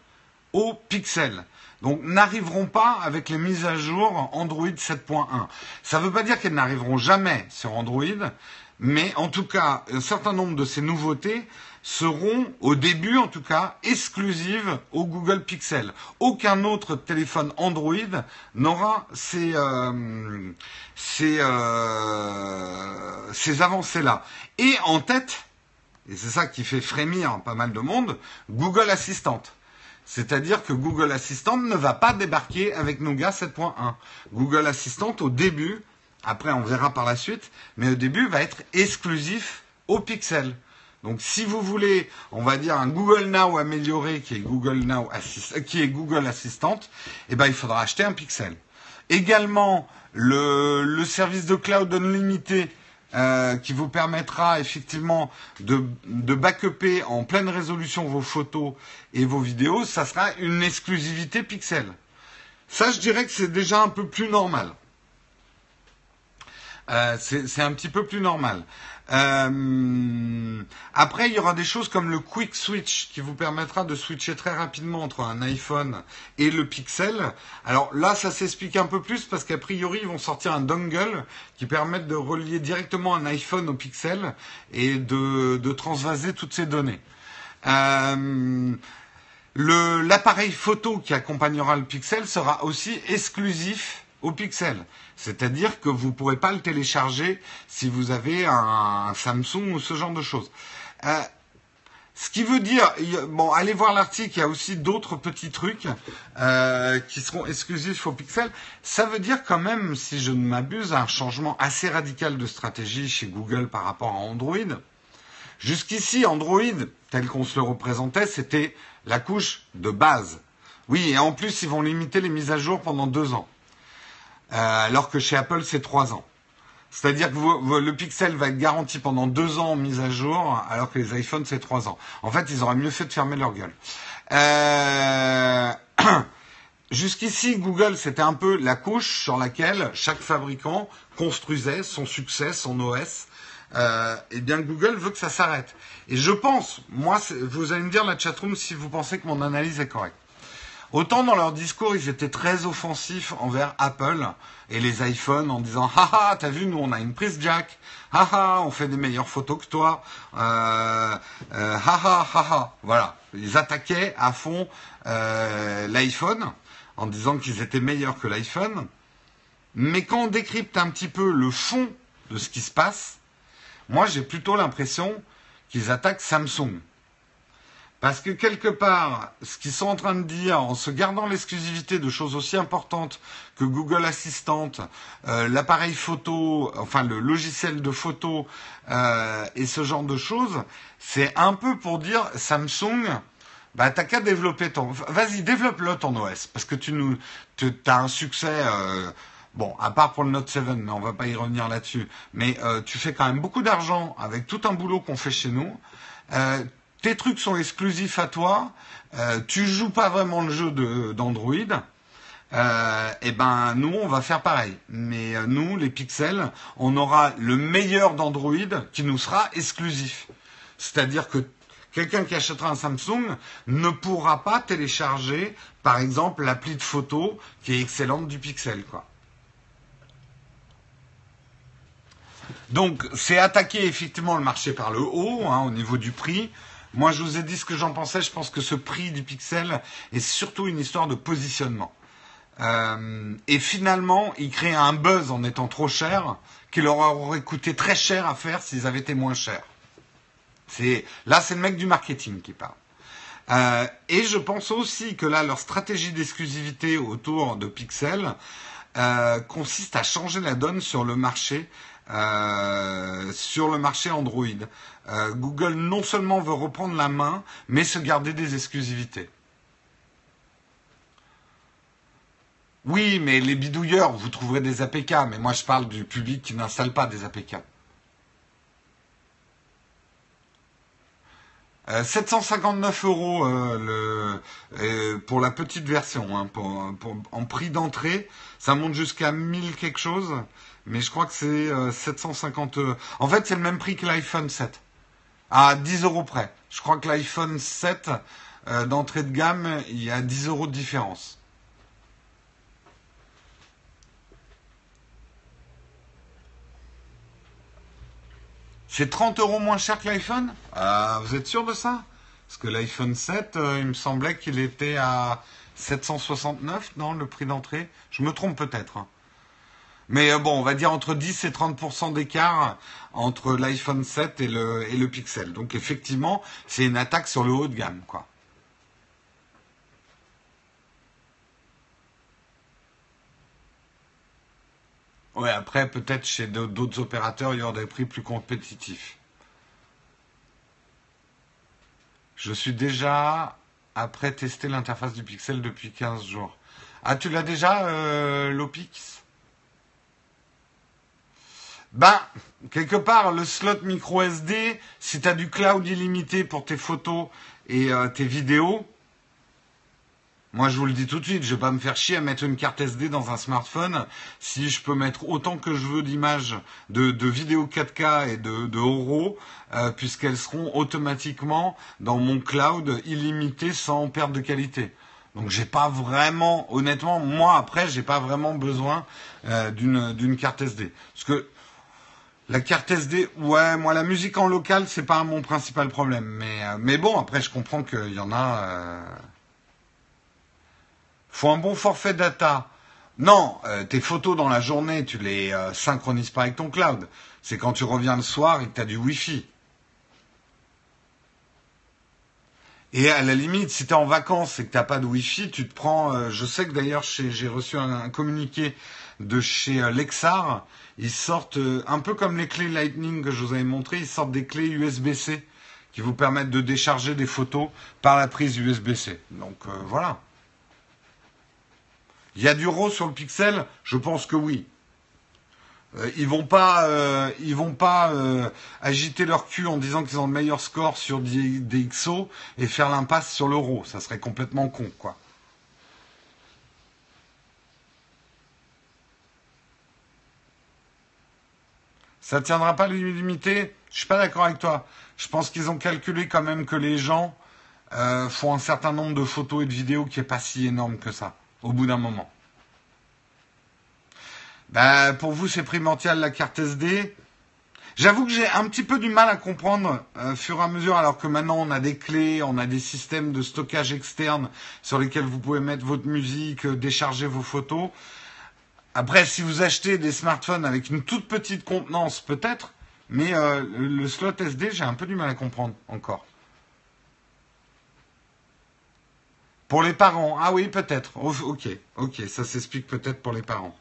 au pixel. Donc n'arriveront pas avec les mises à jour Android 7.1. Ça ne veut pas dire qu'elles n'arriveront jamais sur Android, mais en tout cas, un certain nombre de ces nouveautés seront, au début en tout cas, exclusives au Google Pixel. Aucun autre téléphone Android n'aura ces, euh, ces, euh, ces avancées-là. Et en tête, et c'est ça qui fait frémir pas mal de monde, Google Assistant. C'est-à-dire que Google Assistant ne va pas débarquer avec Nougat 7.1. Google Assistant, au début, après on verra par la suite, mais au début va être exclusif au Pixel. Donc si vous voulez, on va dire un Google Now amélioré qui est Google Now Assist, Google Assistant, eh ben il faudra acheter un Pixel. Également le, service de cloud unlimité euh, qui vous permettra effectivement de, de backuper en pleine résolution vos photos et vos vidéos, ça sera une exclusivité Pixel. Ça, je dirais que c'est déjà un peu plus normal. Euh, c'est un petit peu plus normal. Euh, après, il y aura des choses comme le Quick Switch qui vous permettra de switcher très rapidement entre un iPhone et le Pixel. Alors là, ça s'explique un peu plus parce qu'a priori, ils vont sortir un dongle qui permet de relier directement un iPhone au Pixel et de, de transvaser toutes ces données. Euh, L'appareil photo qui accompagnera le Pixel sera aussi exclusif au Pixel. C'est-à-dire que vous ne pourrez pas le télécharger si vous avez un, Samsung ou ce genre de choses. Euh, Ce qui veut dire, bon, allez voir l'article, il y a aussi d'autres petits trucs euh, qui seront exclusifs au Pixel. Ça veut dire quand même, si je ne m'abuse, un changement assez radical de stratégie chez Google par rapport à Android. Jusqu'ici, Android, tel qu'on se le représentait, c'était la couche de base. Oui, et en plus, ils vont limiter les mises à jour pendant deux ans. Euh, alors que chez Apple, c'est trois ans. C'est-à-dire que le Pixel va être garanti pendant deux ans en mise à jour, alors que les iPhones, c'est trois ans. En fait, ils auraient mieux fait de fermer leur gueule. Euh... Jusqu'ici, Google, c'était un peu la couche sur laquelle chaque fabricant construisait son succès, son OS. Euh, eh bien, Google veut que ça s'arrête. Et je pense, moi, vous allez me dire la chatroom si vous pensez que mon analyse est correcte. Autant dans leur discours, ils étaient très offensifs envers Apple et les iPhones en disant haha, t'as vu, nous on a une prise jack, haha, on fait des meilleures photos que toi, euh, euh, haha, haha. Voilà, ils attaquaient à fond euh, l'iPhone en disant qu'ils étaient meilleurs que l'iPhone. Mais quand on décrypte un petit peu le fond de ce qui se passe, moi j'ai plutôt l'impression qu'ils attaquent Samsung. Parce que quelque part, ce qu'ils sont en train de dire, en se gardant l'exclusivité de choses aussi importantes que Google Assistant, euh, l'appareil photo, enfin le logiciel de photo euh, et ce genre de choses, c'est un peu pour dire Samsung, bah t'as qu'à développer ton, vas-y développe-le ton OS, parce que tu nous, as un succès. Euh, bon, à part pour le Note 7, mais on va pas y revenir là-dessus. Mais tu fais quand même beaucoup d'argent avec tout un boulot qu'on fait chez nous tes trucs sont exclusifs à toi, euh, tu joues pas vraiment le jeu d'Android, euh, et ben nous on va faire pareil. Mais euh, nous, les pixels, on aura le meilleur d'Android qui nous sera exclusif. C'est-à-dire que quelqu'un qui achètera un Samsung ne pourra pas télécharger, par exemple, l'appli de photo qui est excellente du Pixel, quoi. Donc, c'est attaquer effectivement le marché par le haut, hein, au niveau du prix. Moi, je vous ai dit ce que j'en pensais. Je pense que ce prix du pixel est surtout une histoire de positionnement. Euh, et finalement, il crée un buzz en étant trop cher qui leur aurait coûté très cher à faire s'ils avaient été moins chers. C'est là, c'est le mec du marketing qui parle. Euh, et je pense aussi que là, leur stratégie d'exclusivité autour de Pixel euh, consiste à changer la donne sur le marché sur le marché Android. Euh, Google non seulement veut reprendre la main, mais se garder des exclusivités. Oui, mais les bidouilleurs, vous trouverez des APK, mais moi je parle du public qui n'installe pas des APK. 759 euh, euros pour la petite version, hein, en prix d'entrée, ça monte jusqu'à 1000 quelque chose mais je crois que c'est 750 euh, euros. En fait, c'est le même prix que l'iPhone 7. À 10 euros près. Je crois que l'iPhone 7 euh, d'entrée de gamme, il y a 10 euros de différence. C'est 30 euros moins cher que l'iPhone? Euh, Vous êtes sûr de ça? Parce que l'iPhone 7, il me semblait qu'il était à 769, non, le prix d'entrée Je me trompe peut-être. Hein. Mais euh, bon, on va dire entre 10 et 30% d'écart entre l'iPhone 7 et le, Pixel. Donc effectivement, c'est une attaque sur le haut de gamme, quoi. Ouais, après, peut-être chez d'autres opérateurs, il y aura des prix plus compétitifs. Je suis déjà après tester l'interface du Pixel depuis 15 jours. Ah, tu l'as déjà, euh, l'Opix? Ben, quelque part, le slot micro SD, si tu du cloud illimité pour tes photos et euh, tes vidéos, moi je vous le dis tout de suite, je vais pas me faire chier à mettre une carte SD dans un smartphone si je peux mettre autant que je veux d'images de, de vidéos 4K et de, de euros, euh, puisqu'elles seront automatiquement dans mon cloud illimité sans perte de qualité. Donc j'ai pas vraiment, honnêtement, moi après j'ai pas vraiment besoin euh, d'une carte SD. Parce que la carte SD, ouais, moi la musique en local, c'est pas mon principal problème. Mais, euh, mais bon, après je comprends qu'il y en a. Euh... Faut un bon forfait data. Non, euh, tes photos dans la journée, tu les synchronises pas avec ton cloud. C'est quand tu reviens le soir et que tu du Wi-Fi. Et à la limite, si tu es en vacances et que t'as pas de Wi-Fi, tu te prends. Je sais que d'ailleurs, j'ai reçu un, communiqué de chez euh, Lexar. Ils sortent euh, un peu comme les clés Lightning que je vous avais montré. Ils sortent des clés USB-C qui vous permettent de décharger des photos par la prise USB-C. Donc voilà. Il y a du RAW sur le Pixel Je pense que oui. Euh, ils vont pas, euh, vont pas euh, agiter leur cul en disant qu'ils ont le meilleur score sur des, XO et faire l'impasse sur l'euro. Ça serait complètement con, quoi. Ça tiendra pas l'illimité Je suis pas d'accord avec toi. Je pense qu'ils ont calculé quand même que les gens font un certain nombre de photos et de vidéos qui est pas si énorme que ça, au bout d'un moment. Ben, pour vous, c'est primordial la carte SD. J'avoue que j'ai un petit peu du mal à comprendre euh, fur et à mesure, alors que maintenant on a des clés, on a des systèmes de stockage externe sur lesquels vous pouvez mettre votre musique, euh, décharger vos photos. Après, si vous achetez des smartphones avec une toute petite contenance, peut-être, mais euh, le slot SD, j'ai un peu du mal à comprendre encore. Pour les parents, ah oui, peut-être. ok, ok, ça s'explique peut-être pour les parents.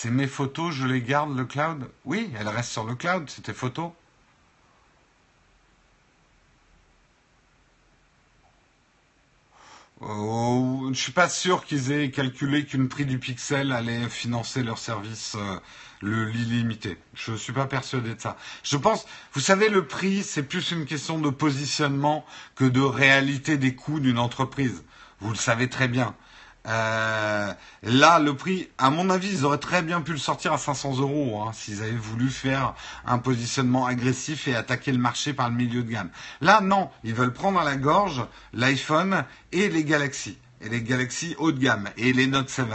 C'est mes photos, je les garde le cloud? Oui, elles restent sur le cloud, c'est tes photos. Oh, je suis pas sûr qu'ils aient calculé qu'une prix du pixel allait financer leur service euh, l'illimité. Je suis pas persuadé de ça. Je pense, vous savez, le prix, c'est plus une question de positionnement que de réalité des coûts d'une entreprise. Vous le savez très bien. Euh, là, le prix, à mon avis, ils auraient très bien pu le sortir à 500 euros hein, s'ils avaient voulu faire un positionnement agressif et attaquer le marché par le milieu de gamme. Là, non, ils veulent prendre à la gorge l'iPhone et les Galaxy et les Galaxy haut de gamme et les Note 7.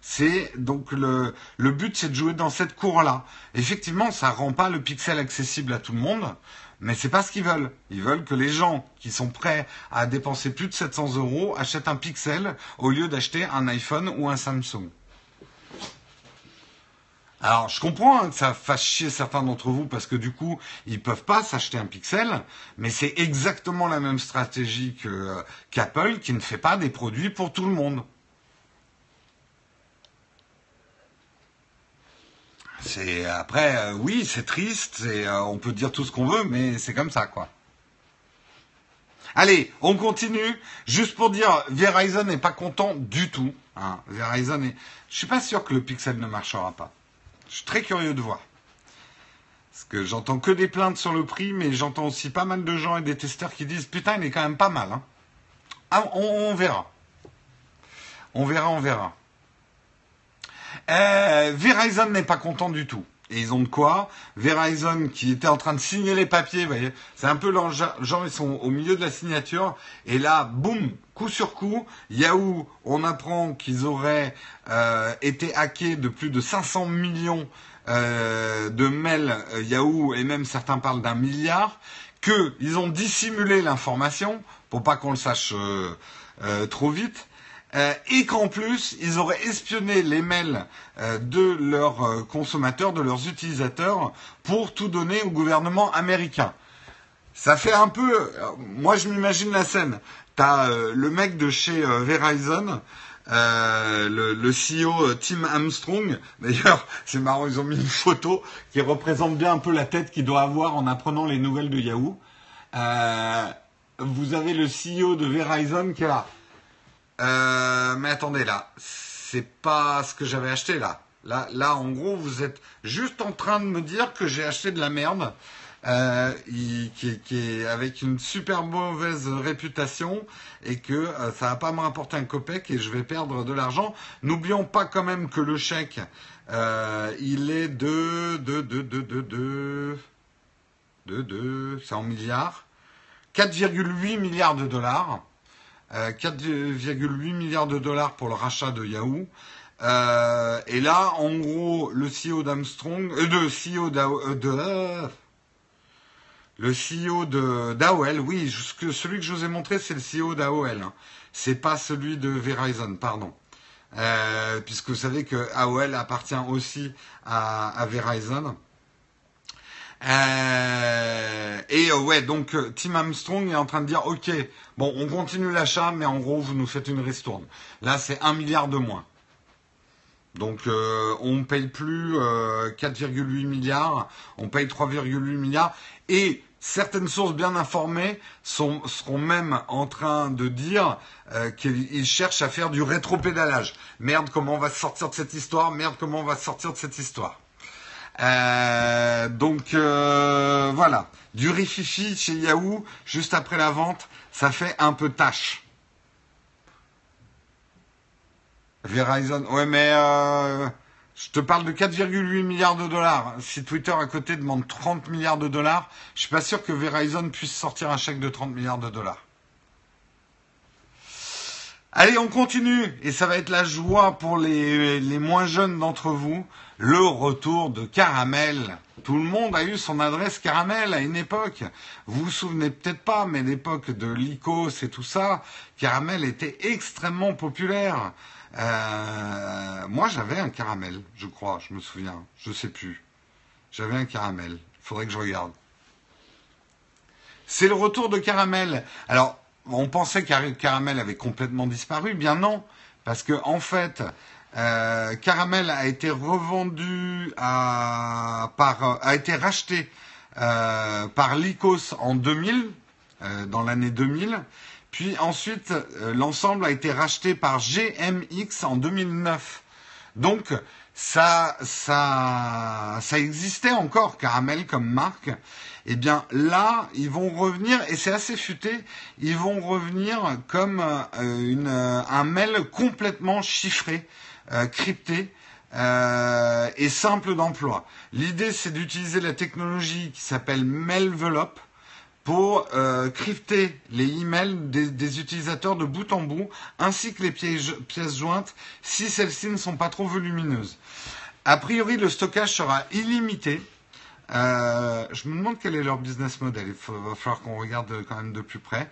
C'est donc le, le but, c'est de jouer dans cette cour-là. Effectivement, ça rend pas le Pixel accessible à tout le monde. Mais c'est pas ce qu'ils veulent. Ils veulent que les gens qui sont prêts à dépenser plus de 700 euros achètent un Pixel au lieu d'acheter un iPhone ou un Samsung. Alors, je comprends hein, que ça fasse chier certains d'entre vous parce que du coup, ils peuvent pas s'acheter un Pixel, mais c'est exactement la même stratégie euh, qu'Apple qui ne fait pas des produits pour tout le monde. C'est après, euh, oui, c'est triste, euh, on peut dire tout ce qu'on veut, mais c'est comme ça, quoi. Allez, on continue. Juste pour dire, Verizon n'est pas content du tout. Hein. Verizon. Je suis pas sûr que le Pixel ne marchera pas. Je suis très curieux de voir. Parce que j'entends que des plaintes sur le prix, mais j'entends aussi pas mal de gens et des testeurs qui disent putain, il est quand même pas mal. Hein. Ah, on verra. On verra, on verra. Euh, Verizon n'est pas content du tout. Et ils ont de quoi Verizon qui était en train de signer les papiers, vous voyez, c'est un peu genre ils sont au milieu de la signature et là, boum, coup sur coup, Yahoo, on apprend qu'ils auraient euh, été hackés de plus de 500 millions euh, de mails Yahoo et même certains parlent d'un milliard, qu'ils ont dissimulé l'information pour pas qu'on le sache trop vite euh, et qu'en plus, ils auraient espionné les mails euh, de leurs euh, consommateurs, de leurs utilisateurs, pour tout donner au gouvernement américain. Ça fait un peu... moi, je m'imagine la scène. T'as le mec de chez Verizon, le, le, CEO Tim Armstrong. D'ailleurs, c'est marrant, ils ont mis une photo qui représente bien un peu la tête qu'il doit avoir en apprenant les nouvelles de Yahoo. vous avez le CEO de Verizon qui là. Euh, mais attendez là, c'est pas ce que j'avais acheté là. Là, là, en gros, vous êtes juste en train de me dire que j'ai acheté de la merde, euh, qui, est avec une super mauvaise réputation et que euh, ça va pas me rapporter un copec et je vais perdre de l'argent. N'oublions pas quand même que le chèque, il est de de de de de de de, de c'est en milliards, 4,8 milliards de dollars. 4,8 milliards de dollars pour le rachat de Yahoo. Euh, et là, en gros, le CEO d'Armstrong, euh, euh, de, le CEO de d'AOL, oui, celui que je vous ai montré, c'est le CEO d'AOL. C'est pas celui de Verizon, pardon. euh, puisque vous savez que AOL appartient aussi à, Verizon. Euh, et ouais, donc Tim Armstrong est en train de dire, ok, bon, on continue l'achat, mais en gros, vous nous faites une ristourne. Là, c'est un milliard de moins. Donc on ne paye plus 4,8 milliards, on paye 3,8 milliards. Et certaines sources bien informées seront même en train de dire euh, qu'ils cherchent à faire du rétro-pédalage. Merde, comment on va sortir de cette histoire? Merde, comment on va sortir de cette histoire? Euh, Donc euh, voilà, du rififi chez Yahoo juste après la vente, ça fait un peu tâche. Verizon, ouais mais je te parle de 4,8 milliards de dollars. Si Twitter à côté demande 30 milliards de dollars, je suis pas sûr que Verizon puisse sortir un chèque de 30 milliards de dollars. Allez, on continue. Et ça va être la joie pour les, les moins jeunes d'entre vous. Le retour de Caramel. Tout le monde a eu son adresse Caramel à une époque. Vous vous souvenez peut-être pas, mais l'époque de l'ICOS et tout ça, Caramel était extrêmement populaire. Euh, moi, j'avais un caramel, je crois, je me souviens, je sais plus. J'avais un caramel. Il faudrait que je regarde. C'est le retour de caramel. Alors, on pensait que caramel avait complètement disparu. Bien non, parce que en fait, euh, caramel a été revendu par, a été racheté euh, par Lycos en 2000, dans l'année 2000. Puis ensuite, euh, l'ensemble a été racheté par GMX en 2009. Donc, ça, ça, ça existait encore, Caramel comme marque. Eh bien, là, ils vont revenir, et c'est assez futé, ils vont revenir comme euh, euh, un mail complètement chiffré, crypté, et simple d'emploi. L'idée, c'est d'utiliser la technologie qui s'appelle Mailvelope, pour euh, crypter les emails des, utilisateurs de bout en bout, ainsi que les pièces, jointes, si celles-ci ne sont pas trop volumineuses. A priori, le stockage sera illimité. Euh, je me demande quel est leur business model. Il va falloir qu'on regarde quand même de plus près.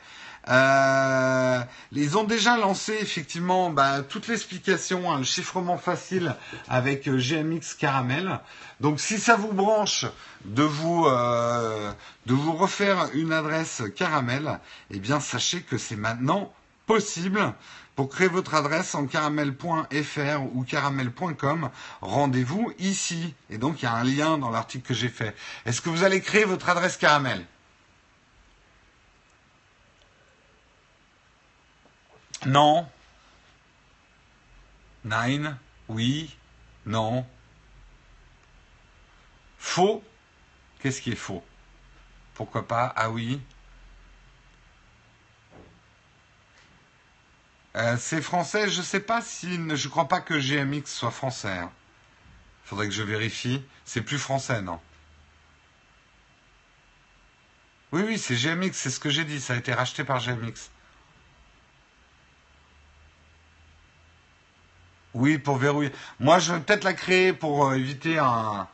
Euh, ils ont déjà lancé effectivement bah, toute l'explication, hein, le chiffrement facile avec euh, GMX Caramel. Donc si ça vous branche de vous euh, de vous refaire une adresse Caramel, eh bien sachez que c'est maintenant possible. Pour créer votre adresse en caramel.fr ou caramel.com, rendez-vous ici. Et donc il y a un lien dans l'article que j'ai fait. Est-ce que vous allez créer votre adresse Caramel? Non. Nine. Oui. Non. Faux. Qu'est-ce qui est faux? Pourquoi pas? Ah oui. Euh, c'est français, je sais pas si. Je crois pas que GMX soit français. Hein. Faudrait que je vérifie. C'est plus français, non? Oui, oui, c'est GMX, c'est ce que j'ai dit. Ça a été racheté par GMX. Oui, pour verrouiller. Moi, je vais peut-être la créer pour euh, éviter un,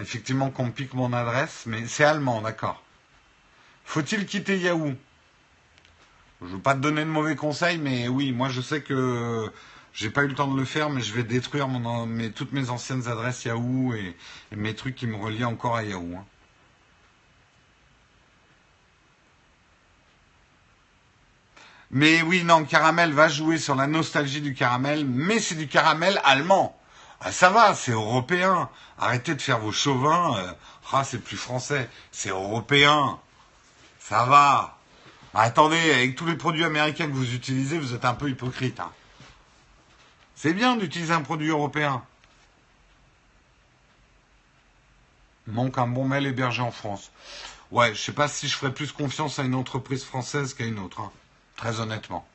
effectivement qu'on pique mon adresse, mais c'est allemand, d'accord. Faut-il quitter Yahoo? Je ne veux pas te donner de mauvais conseils, mais oui, moi je sais que j'ai pas eu le temps de le faire, mais je vais détruire mon, toutes mes anciennes adresses Yahoo et, mes trucs qui me relient encore à Yahoo. Hein. Mais oui, non, Caramel va jouer sur la nostalgie du caramel, mais c'est du caramel allemand. Ah, ça va, c'est européen. Arrêtez de faire vos chauvins. Euh, ah, c'est plus français. C'est européen. Ça va. attendez, avec tous les produits américains que vous utilisez, vous êtes un peu hypocrite. Hein. C'est bien d'utiliser un produit européen. Manque un bon mail hébergé en France. Ouais, je sais pas si je ferais plus confiance à une entreprise française qu'à une autre. Hein très honnêtement.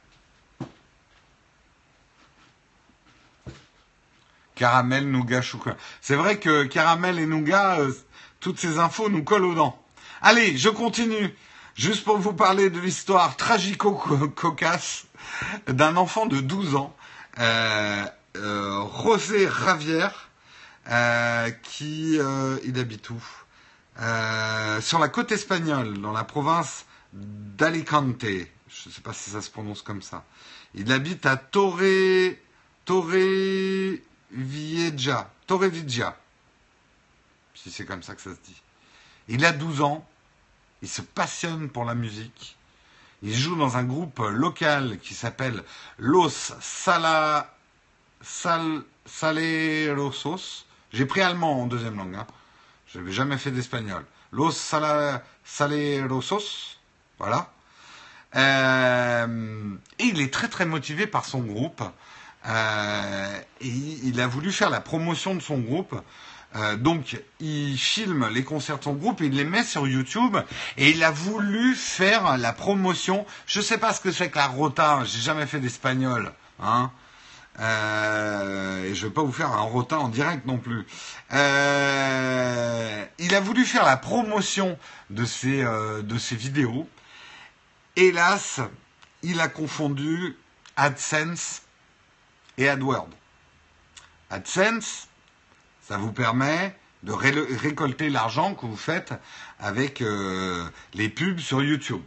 Caramel, nougat, chocolat. C'est vrai que caramel et nougat, euh, toutes ces infos nous collent aux dents. Allez, je continue. Juste pour vous parler de l'histoire tragico-cocasse d'un enfant de 12 ans, euh, euh, José Ravière, euh, qui, il habite où? Sur la côte espagnole, dans la province d'Alicante je ne sais pas si ça se prononce comme ça. Il habite à Torre, Torrevieja. Torrevieja. Si c'est comme ça que ça se dit. Il a 12 ans. Il se passionne pour la musique. Il joue dans un groupe local qui s'appelle Los Sala, Sal, Salerosos. J'ai pris allemand en deuxième langue. Hein. Je n'avais jamais fait d'espagnol. Los Sala, Salerosos. Voilà. Euh, et il est très très motivé par son groupe. Euh, et il a voulu faire la promotion de son groupe. Euh, donc, il filme les concerts de son groupe, il les met sur YouTube, et il a voulu faire la promotion. Je ne sais pas ce que c'est que la rota, j'ai jamais fait d'espagnol, hein. Et je vais pas vous faire un rota en direct non plus. Il a voulu faire la promotion de ses, de ses vidéos. Hélas, il a confondu AdSense et AdWord. AdSense, ça vous permet de récolter l'argent que vous faites avec euh, les pubs sur YouTube.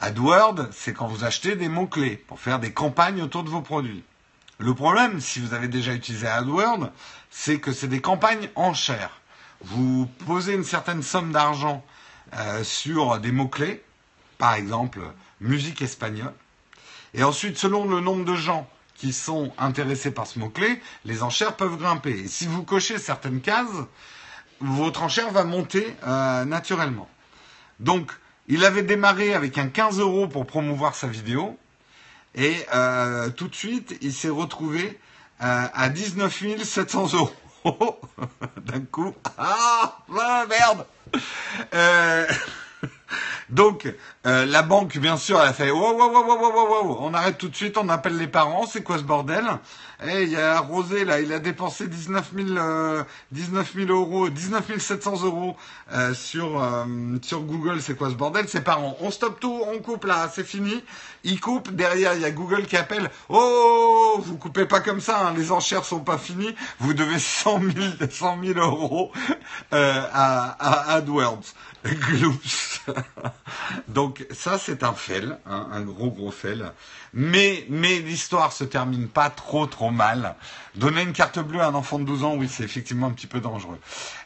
AdWord, c'est quand vous achetez des mots-clés pour faire des campagnes autour de vos produits. Le problème, si vous avez déjà utilisé AdWord, c'est que c'est des campagnes en chair. Vous posez une certaine somme d'argent euh, sur des mots-clés, par exemple musique espagnole, et ensuite, selon le nombre de gens qui sont intéressés par ce mot-clé, les enchères peuvent grimper. Et si vous cochez certaines cases, votre enchère va monter euh, naturellement. Donc, il avait démarré avec un 15 euros pour promouvoir sa vidéo. Et euh, tout de suite, il s'est retrouvé euh, à 19 700 euros. D'un coup. Ah, ah merde Donc, euh, la banque, bien sûr, elle a fait wow, wow, wow, wow, wow, on arrête tout de suite, on appelle les parents, c'est quoi ce bordel? Eh, il y a Rosé, là, il a dépensé 19 000, euh, 19 000 euros, 19 700 euros euh, sur, euh, sur Google, c'est quoi ce bordel? Ses parents, on stoppe tout, on coupe là, c'est fini. Ils coupent, derrière, il y a Google qui appelle, oh, vous coupez pas comme ça, hein, les enchères sont pas finies, vous devez 100 000, 100 000 euros à AdWords. Donc ça c'est un fail, hein, un gros gros fail. Mais mais l'histoire se termine pas trop trop mal. Donner une carte bleue à un enfant de 12 ans, oui c'est effectivement un petit peu dangereux.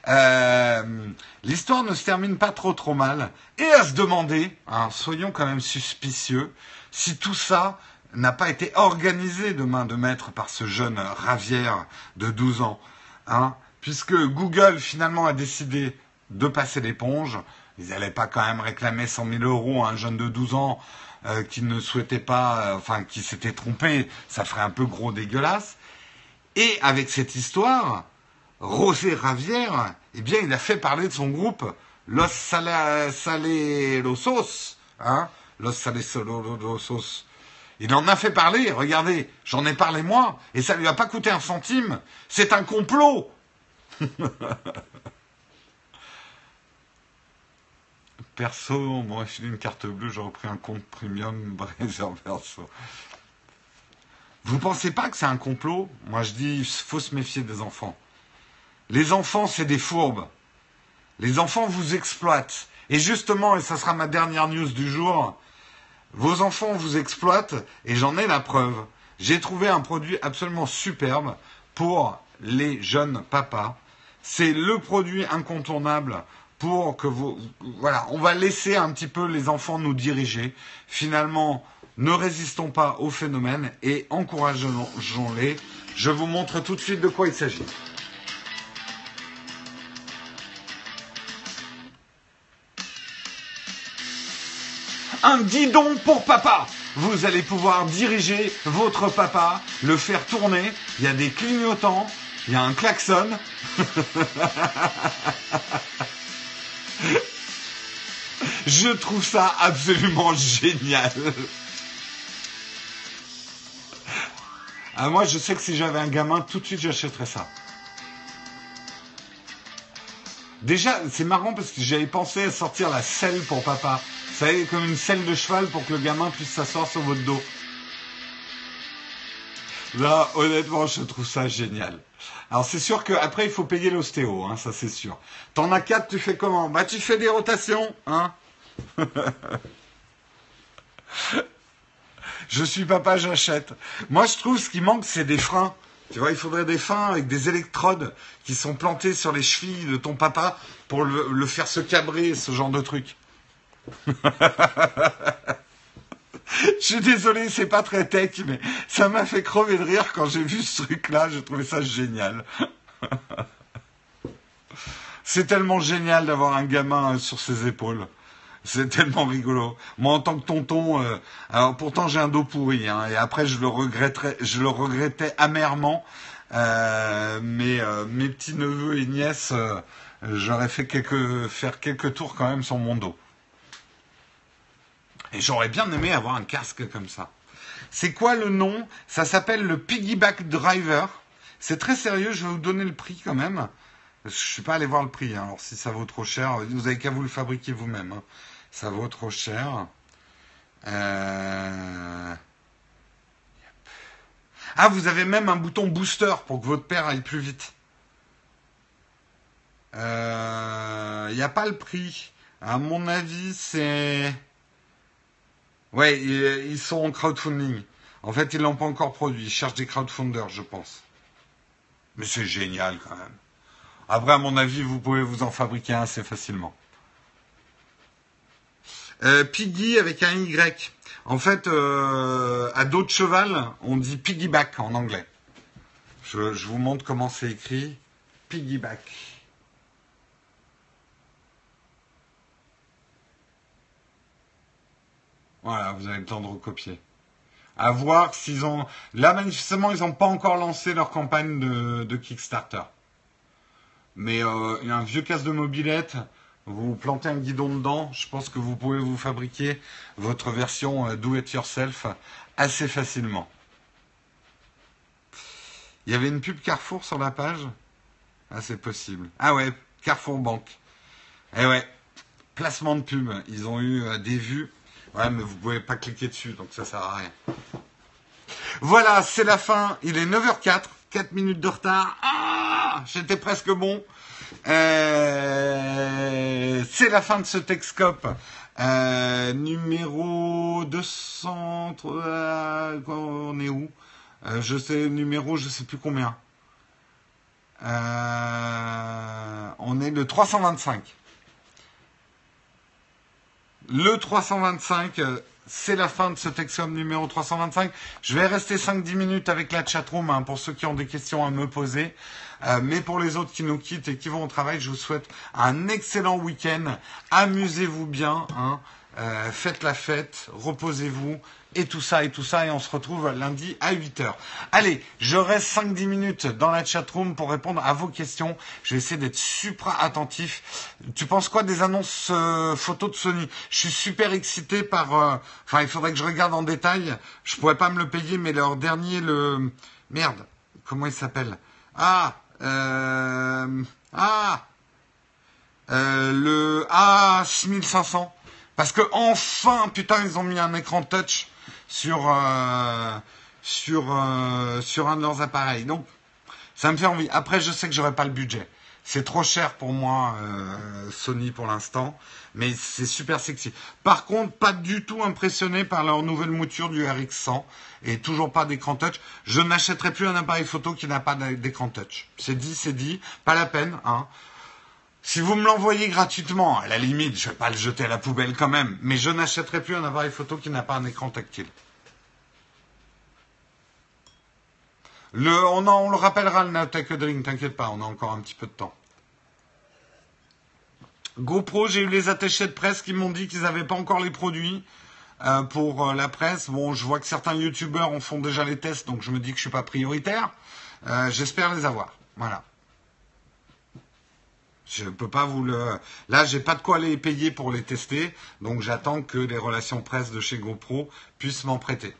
Euh, l'histoire ne se termine pas trop trop mal. Et à se demander, hein, soyons quand même suspicieux, si tout ça n'a pas été organisé de main de maître par ce jeune Ravière de 12 ans. Hein, puisque Google finalement a décidé de passer l'éponge. Ils n'allaient pas quand même réclamer 100 000 euros à un jeune de 12 ans euh, qui ne souhaitait pas, euh, enfin qui s'était trompé. Ça ferait un peu gros dégueulasse. Et avec cette histoire, Rosé Ravière, eh bien, il a fait parler de son groupe Los Salerosos, hein, Los Salerosos. Il en a fait parler, regardez, j'en ai parlé moi, et ça lui a pas coûté un centime. C'est un complot. Perso, moi, je une carte bleue, j'ai repris un compte premium perso. Vous pensez pas que c'est un complot? Moi, je dis, il faut se méfier des enfants. Les enfants, c'est des fourbes. Les enfants vous exploitent. Et justement, et ça sera ma dernière news du jour, vos enfants vous exploitent et j'en ai la preuve. J'ai trouvé un produit absolument superbe pour les jeunes papas. C'est le produit incontournable que vous... Voilà, on va laisser un petit peu les enfants nous diriger. Finalement, ne résistons pas au phénomène et encourageons-les. Je vous montre tout de suite de quoi il s'agit. Un guidon pour papa vous allez pouvoir diriger votre papa, le faire tourner. Il y a des clignotants, il y a un klaxon. Je trouve ça absolument génial. Ah, moi, je sais que si j'avais un gamin, tout de suite, j'achèterais ça. Déjà, c'est marrant parce que j'avais pensé à sortir la selle pour papa. Vous savez, comme une selle de cheval pour que le gamin puisse s'asseoir sur votre dos. Là, honnêtement, je trouve ça génial. Alors c'est sûr qu'après, il faut payer l'ostéo, hein, ça c'est sûr. T'en as quatre, tu fais comment? Bah tu fais des rotations, hein Je suis papa, j'achète. Moi, je trouve ce qui manque, c'est des freins. Tu vois, il faudrait des freins avec des électrodes qui sont plantés sur les chevilles de ton papa pour le, le faire se cabrer, ce genre de truc. Je suis désolé, c'est pas très tech, mais ça m'a fait crever de rire quand j'ai vu ce truc-là. J'ai trouvé ça génial. c'est tellement génial d'avoir un gamin sur ses épaules. C'est tellement rigolo. Moi, en tant que tonton, euh, alors pourtant j'ai un dos pourri, hein, et après je le regretterais, je le regrettais amèrement. Euh, mais euh, mes petits neveux et nièces, euh, j'aurais fait faire quelques tours quand même sur mon dos. J'aurais bien aimé avoir un casque comme ça. C'est quoi le nom? Ça s'appelle le Piggyback Driver. C'est très sérieux, je vais vous donner le prix quand même. Je suis pas allé voir le prix, hein. alors si ça vaut trop cher, vous avez qu'à vous le fabriquer vous-même. Hein. Ça vaut trop cher. Euh... Ah, vous avez même un bouton booster pour que votre père aille plus vite. Il euh, n'y a pas le prix. À mon avis, c'est... Ouais, ils sont en crowdfunding. En fait, ils l'ont pas encore produit. Ils cherchent des crowdfunders, je pense. Mais c'est génial quand même. Après, à mon avis, vous pouvez vous en fabriquer assez facilement. Euh, Piggy avec un Y. En fait, euh, à dos de cheval, on dit piggyback en anglais. Je vous montre comment c'est écrit. Piggyback. Voilà, vous avez le temps de recopier. À voir s'ils ont. Là, manifestement, ils n'ont pas encore lancé leur campagne de, Kickstarter. Mais euh, un vieux casque de mobilette, vous plantez un guidon dedans, je pense que vous pouvez vous fabriquer votre version euh, do it yourself assez facilement. Il y avait une pub Carrefour sur la page? Ah, c'est possible. Ah ouais, Carrefour Banque. Eh ouais, placement de pub. Ils ont eu euh, des vues. Ouais, mais vous pouvez pas cliquer dessus, donc ça sert à rien. Voilà, c'est la fin. Il est 9h04, 4 minutes de retard. Ah, j'étais presque bon. Euh, c'est la fin de ce Texcope. Euh, numéro 200. Euh, on est où? Euh, Je sais, numéro, je sais plus combien. On est le 325. Le 325, c'est la fin de ce Texcom numéro 325. Je vais rester 5-10 minutes avec la chatroom hein, pour ceux qui ont des questions à me poser. Euh, mais pour les autres qui nous quittent et qui vont au travail, je vous souhaite un excellent week-end. Amusez-vous bien. Hein. Euh, faites la fête, reposez-vous, et tout ça, et tout ça, et on se retrouve lundi à 8h. Allez, je reste 5-10 minutes dans la chatroom pour répondre à vos questions. Je vais essayer d'être super attentif. Tu penses quoi des annonces euh, photos de Sony? Je suis super excité par... euh, Enfin, il faudrait que je regarde en détail. Je pourrais pas me le payer, mais leur dernier, le... Merde, comment il s'appelle? Ah euh... Ah euh, Le A6500. Parce que enfin, putain, ils ont mis un écran touch sur euh, euh, sur un de leurs appareils. Donc, ça me fait envie. Après, je sais que j'aurai pas le budget. C'est trop cher pour moi, euh, Sony pour l'instant, mais c'est super sexy. Par contre, pas du tout impressionné par leur nouvelle mouture du RX100 et toujours pas d'écran touch. Je n'achèterai plus un appareil photo qui n'a pas d'écran touch. C'est dit, c'est dit, pas la peine. Hein. Si vous me l'envoyez gratuitement, à la limite, je vais pas le jeter à la poubelle quand même, mais je n'achèterai plus un appareil photo qui n'a pas un écran tactile. Le, on, le rappellera le Nowtech Drink, t'inquiète pas, on a encore un petit peu de temps. GoPro, j'ai eu les attachés de presse qui m'ont dit qu'ils n'avaient pas encore les produits euh, pour euh, la presse. Bon, je vois que certains youtubeurs en font déjà les tests, donc je me dis que je suis pas prioritaire. Euh, J'espère les avoir. Voilà. Je peux pas vous le. Là, j'ai pas de quoi les payer pour les tester, donc j'attends que les relations presse de chez GoPro puissent m'en prêter.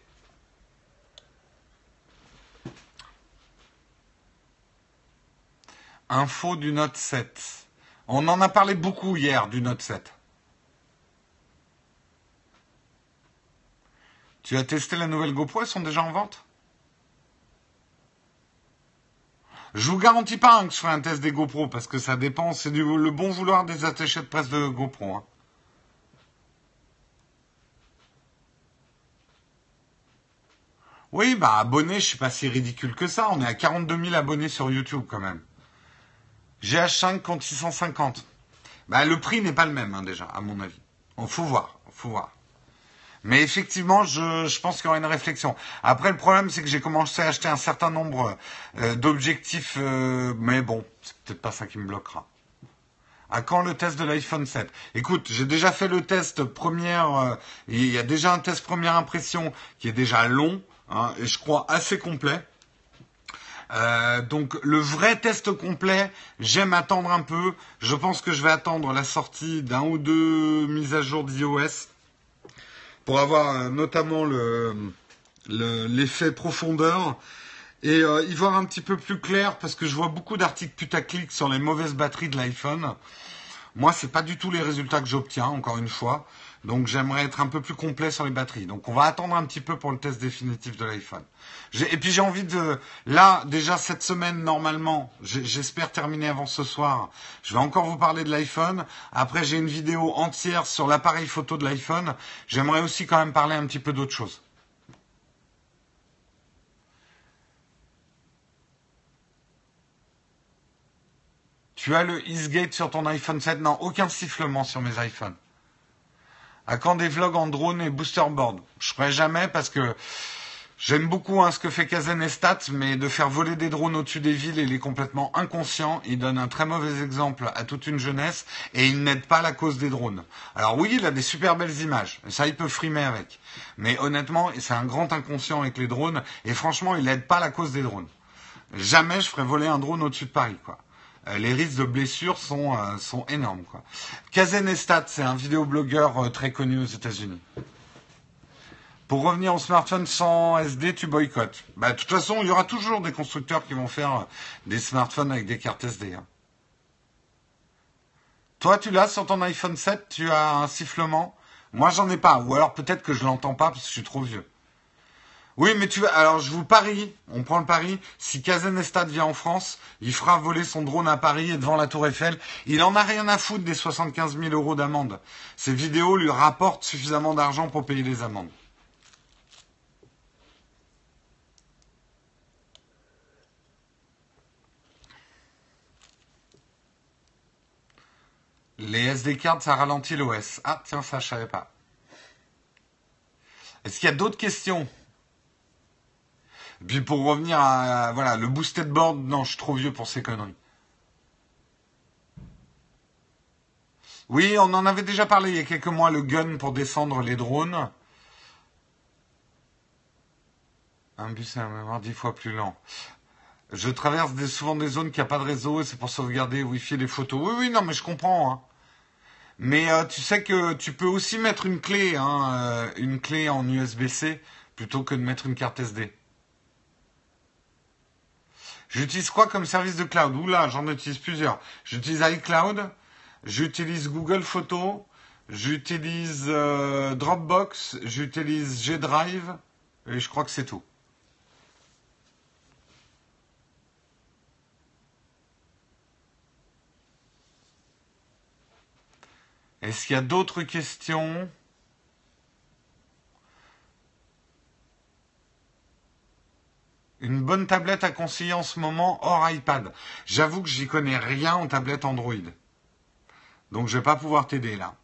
Info du Note 7. On en a parlé beaucoup hier du Note 7. Tu as testé la nouvelle GoPro, elles sont déjà en vente? Je vous garantis pas hein, que je ferai un test des GoPro parce que ça dépend, c'est du le bon vouloir des attachés de presse de GoPro. Hein. Oui, bah abonnés, je suis pas si ridicule que ça. On est à 42 000 abonnés sur YouTube quand même. GH5 contre 650. Bah le prix n'est pas le même hein, déjà, à mon avis. On faut voir, faut voir. Mais effectivement, je, pense qu'il y aura une réflexion. Après, le problème, c'est que j'ai commencé à acheter un certain nombre euh, d'objectifs, euh, mais bon, c'est peut-être pas ça qui me bloquera. À quand le test de l'iPhone 7 Écoute, j'ai déjà fait le test première, euh, il y a déjà un test première impression qui est déjà long, hein, et je crois assez complet. Donc le vrai test complet, j'aime attendre un peu. Je pense que je vais attendre la sortie d'un ou deux mises à jour d'iOS pour avoir euh, notamment l'effet profondeur et y voir un petit peu plus clair parce que je vois beaucoup d'articles putaclic sur les mauvaises batteries de l'iPhone. Moi, c'est pas du tout les résultats que j'obtiens, encore une fois. Donc, j'aimerais être un peu plus complet sur les batteries. Donc, on va attendre un petit peu pour le test définitif de l'iPhone. Et puis, j'ai envie de, là, déjà cette semaine, normalement, j'espère terminer avant ce soir. Je vais encore vous parler de l'iPhone. Après, j'ai une vidéo entière sur l'appareil photo de l'iPhone. J'aimerais aussi quand même parler un petit peu d'autre chose. Tu as le Eastgate sur ton iPhone 7 Non, aucun sifflement sur mes iPhones. À quand des vlogs en drone et boosterboard Je ferai jamais parce que j'aime beaucoup hein, ce que fait Kazenestat, mais de faire voler des drones au-dessus des villes, il est complètement inconscient. Il donne un très mauvais exemple à toute une jeunesse et il n'aide pas la cause des drones. Alors oui, il a des super belles images, ça il peut frimer avec. Mais honnêtement, c'est un grand inconscient avec les drones et franchement, il n'aide pas la cause des drones. Jamais je ferai voler un drone au-dessus de Paris, quoi. Euh, les risques de blessures sont, euh, sont énormes. Quoi. Kazenestat, c'est un vidéoblogueur euh, très connu aux États-Unis. Pour revenir au smartphone sans SD, tu boycottes. Bah, de toute façon, il y aura toujours des constructeurs qui vont faire des smartphones avec des cartes SD. Hein. Toi, tu l'as sur ton iPhone 7, tu as un sifflement? Moi, j'en ai pas. Ou alors peut-être que je l'entends pas parce que je suis trop vieux. Oui, mais tu vas. Alors, je vous parie, on prend le pari. Si Kazanestat vient en France, il fera voler son drone à Paris et devant la Tour Eiffel. Il en a rien à foutre des 75 000 euros d'amende. Ces vidéos lui rapportent suffisamment d'argent pour payer les amendes. Les SD cards, ça ralentit l'OS. Ah, tiens, ça, je savais pas. Est-ce qu'il y a d'autres questions? Puis pour revenir à, voilà, le boosted board, non, je suis trop vieux pour ces conneries. Oui, on en avait déjà parlé il y a quelques mois, le gun pour descendre les drones. Un bus à mémoire dix fois plus lent. Je traverse souvent des zones qui n'ont pas de réseau et c'est pour sauvegarder Wi-Fi les photos. Oui, oui, non, mais je comprends. Hein. Mais euh, tu sais que tu peux aussi mettre une clé, hein, euh, une clé en USB-C plutôt que de mettre une carte SD. J'utilise quoi comme service de cloud? Oula, j'en utilise plusieurs. J'utilise iCloud, j'utilise Google Photos, j'utilise euh, Dropbox, j'utilise G-Drive, et je crois que c'est tout. Est-ce qu'il y a d'autres questions? Une bonne tablette à conseiller en ce moment hors iPad. J'avoue que j'y connais rien en tablette Android. Donc je vais pas pouvoir t'aider là.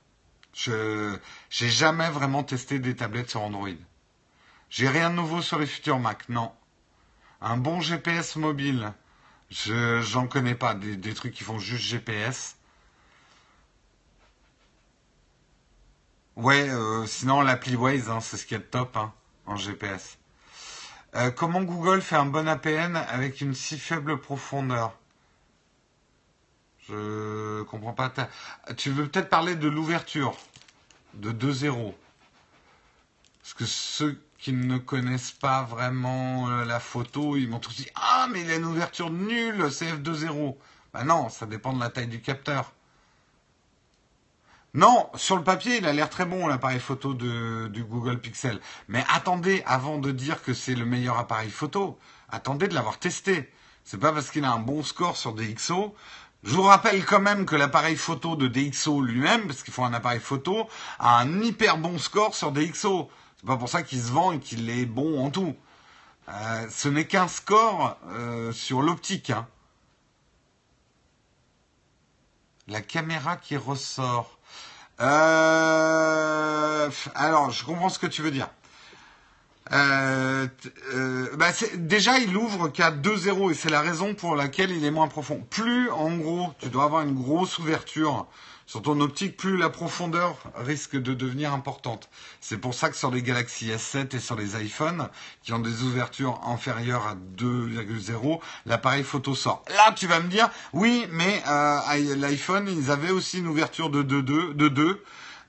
Je j'ai jamais vraiment testé des tablettes sur Android. J'ai rien de nouveau sur les futurs Mac, non. Un bon GPS mobile, je j'en connais pas des, trucs qui font juste GPS. Ouais, euh, sinon l'appli Waze, hein, c'est ce qui est top hein, en GPS. Euh, comment Google fait un bon APN avec une si faible profondeur? Je comprends pas. Tu veux peut-être parler de l'ouverture de 2.0 Parce que ceux qui ne connaissent pas vraiment euh, la photo, ils m'ont tous dit Ah, mais il a une ouverture nulle, c'est F2.0. Ben non, ça dépend de la taille du capteur. Non, sur le papier, il a l'air très bon l'appareil photo du Google Pixel. Mais attendez, avant de dire que c'est le meilleur appareil photo, attendez de l'avoir testé. C'est pas parce qu'il a un bon score sur DxO. Je vous rappelle quand même que l'appareil photo de DxO lui-même, parce qu'il faut un appareil photo, a un hyper bon score sur DxO. C'est pas pour ça qu'il se vend et qu'il est bon en tout. Euh, ce n'est qu'un score euh, sur l'optique. Hein. La caméra qui ressort. Euh, alors, je comprends ce que tu veux dire. Euh, euh, bah déjà, il ouvre qu'à 2-0 et c'est la raison pour laquelle il est moins profond. Plus, en gros, tu dois avoir une grosse ouverture sur ton optique, plus la profondeur risque de devenir importante. C'est pour ça que sur les Galaxy S7 et sur les iPhones, qui ont des ouvertures inférieures à 2,0, l'appareil photo sort. Là, tu vas me dire, oui, mais euh, l'iPhone, ils avaient aussi une ouverture de 2, de 2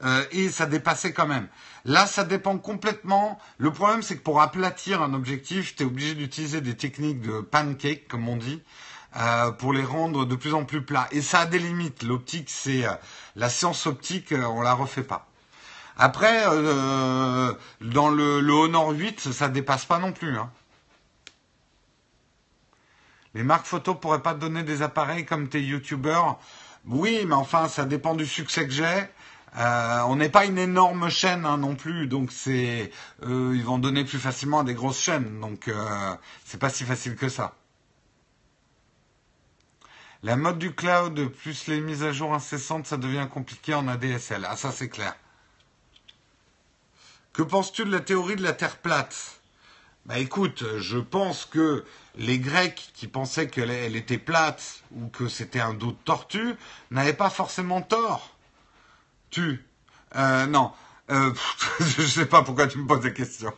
euh, et ça dépassait quand même. Là, ça dépend complètement. Le problème, c'est que pour aplatir un objectif, tu es obligé d'utiliser des techniques de pancake, comme on dit, euh, pour les rendre de plus en plus plats. Et ça a des limites. L'optique, c'est euh, la science optique, euh, on la refait pas. Après, dans le, le, Honor 8, ça dépasse pas non plus. Hein. Les marques photo pourraient pas te donner des appareils comme tes youtubeurs. Oui, mais enfin, ça dépend du succès que j'ai. On n'est pas une énorme chaîne hein, non plus, donc c'est ils vont donner plus facilement à des grosses chaînes, donc euh, c'est pas si facile que ça. La mode du cloud plus les mises à jour incessantes, ça devient compliqué en ADSL. Ah ça c'est clair. Que penses-tu de la théorie de la Terre plate? Bah écoute, je pense que les Grecs qui pensaient qu'elle était plate ou que c'était un dos de tortue n'avaient pas forcément tort. Tu? Euh, Non. Euh, je sais pas pourquoi tu me poses des questions.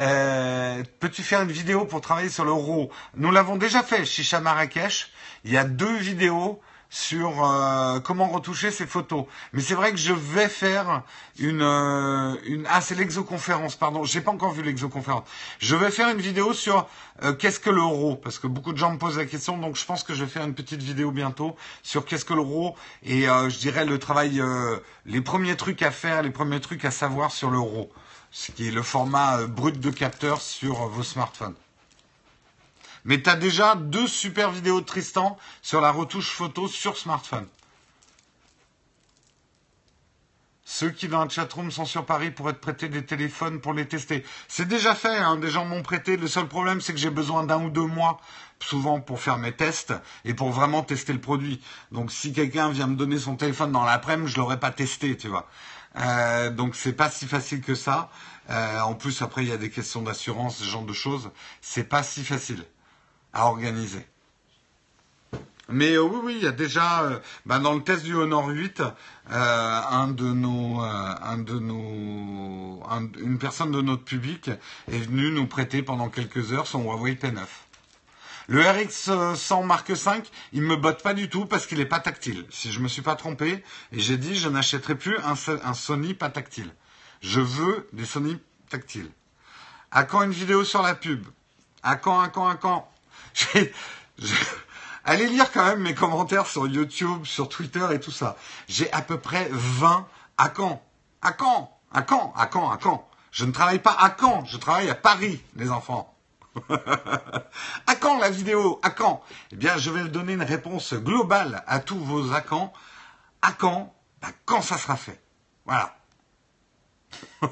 Euh, Peux-tu faire une vidéo pour travailler sur le RAW Nous l'avons déjà fait, Chicha Marrakech. Il y a deux vidéos sur euh, comment retoucher ces photos. Mais c'est vrai que je vais faire une, euh, une ah c'est l'exoconférence pardon, j'ai pas encore vu l'exoconférence. Je vais faire une vidéo sur euh, qu'est-ce que l'euro parce que beaucoup de gens me posent la question donc je pense que je vais faire une petite vidéo bientôt sur qu'est-ce que l'euro et je dirais le travail les premiers trucs à faire, les premiers trucs à savoir sur l'euro, ce qui est le format brut de capteur sur vos smartphones. Mais tu as déjà deux super vidéos de Tristan sur la retouche photo sur smartphone. Ceux qui dans la chatroom sont sur Paris pour être prêtés des téléphones pour les tester. C'est déjà fait, hein, des gens m'ont prêté. Le seul problème, c'est que j'ai besoin d'un ou deux mois, souvent pour faire mes tests et pour vraiment tester le produit. Donc si quelqu'un vient me donner son téléphone dans l'après-midi, je l'aurais pas testé, tu vois. Euh, donc c'est pas si facile que ça. Euh, en plus, après, il y a des questions d'assurance, ce genre de choses. C'est pas si facile à organiser. Mais euh, oui, oui, il y a déjà bah, dans le test du Honor 8, euh, un de nos, une personne de notre public est venue nous prêter pendant quelques heures son Huawei P9. Le RX 100 Mark 5, il me botte pas du tout parce qu'il est pas tactile. Si je me suis pas trompé, et j'ai dit je n'achèterai plus un, Sony pas tactile. Je veux des Sony tactiles. À quand une vidéo sur la pub? À quand, à quand, à quand? Allez lire quand même mes commentaires sur YouTube, sur Twitter et tout ça. J'ai à peu près 20 à Caen. À Caen À Caen À Caen À Caen Je ne travaille pas à Caen, je travaille à Paris, les enfants. à quand la vidéo? À quand? Eh bien, je vais donner une réponse globale à tous vos à quand. À quand? Bah, Quand ça sera fait. Voilà.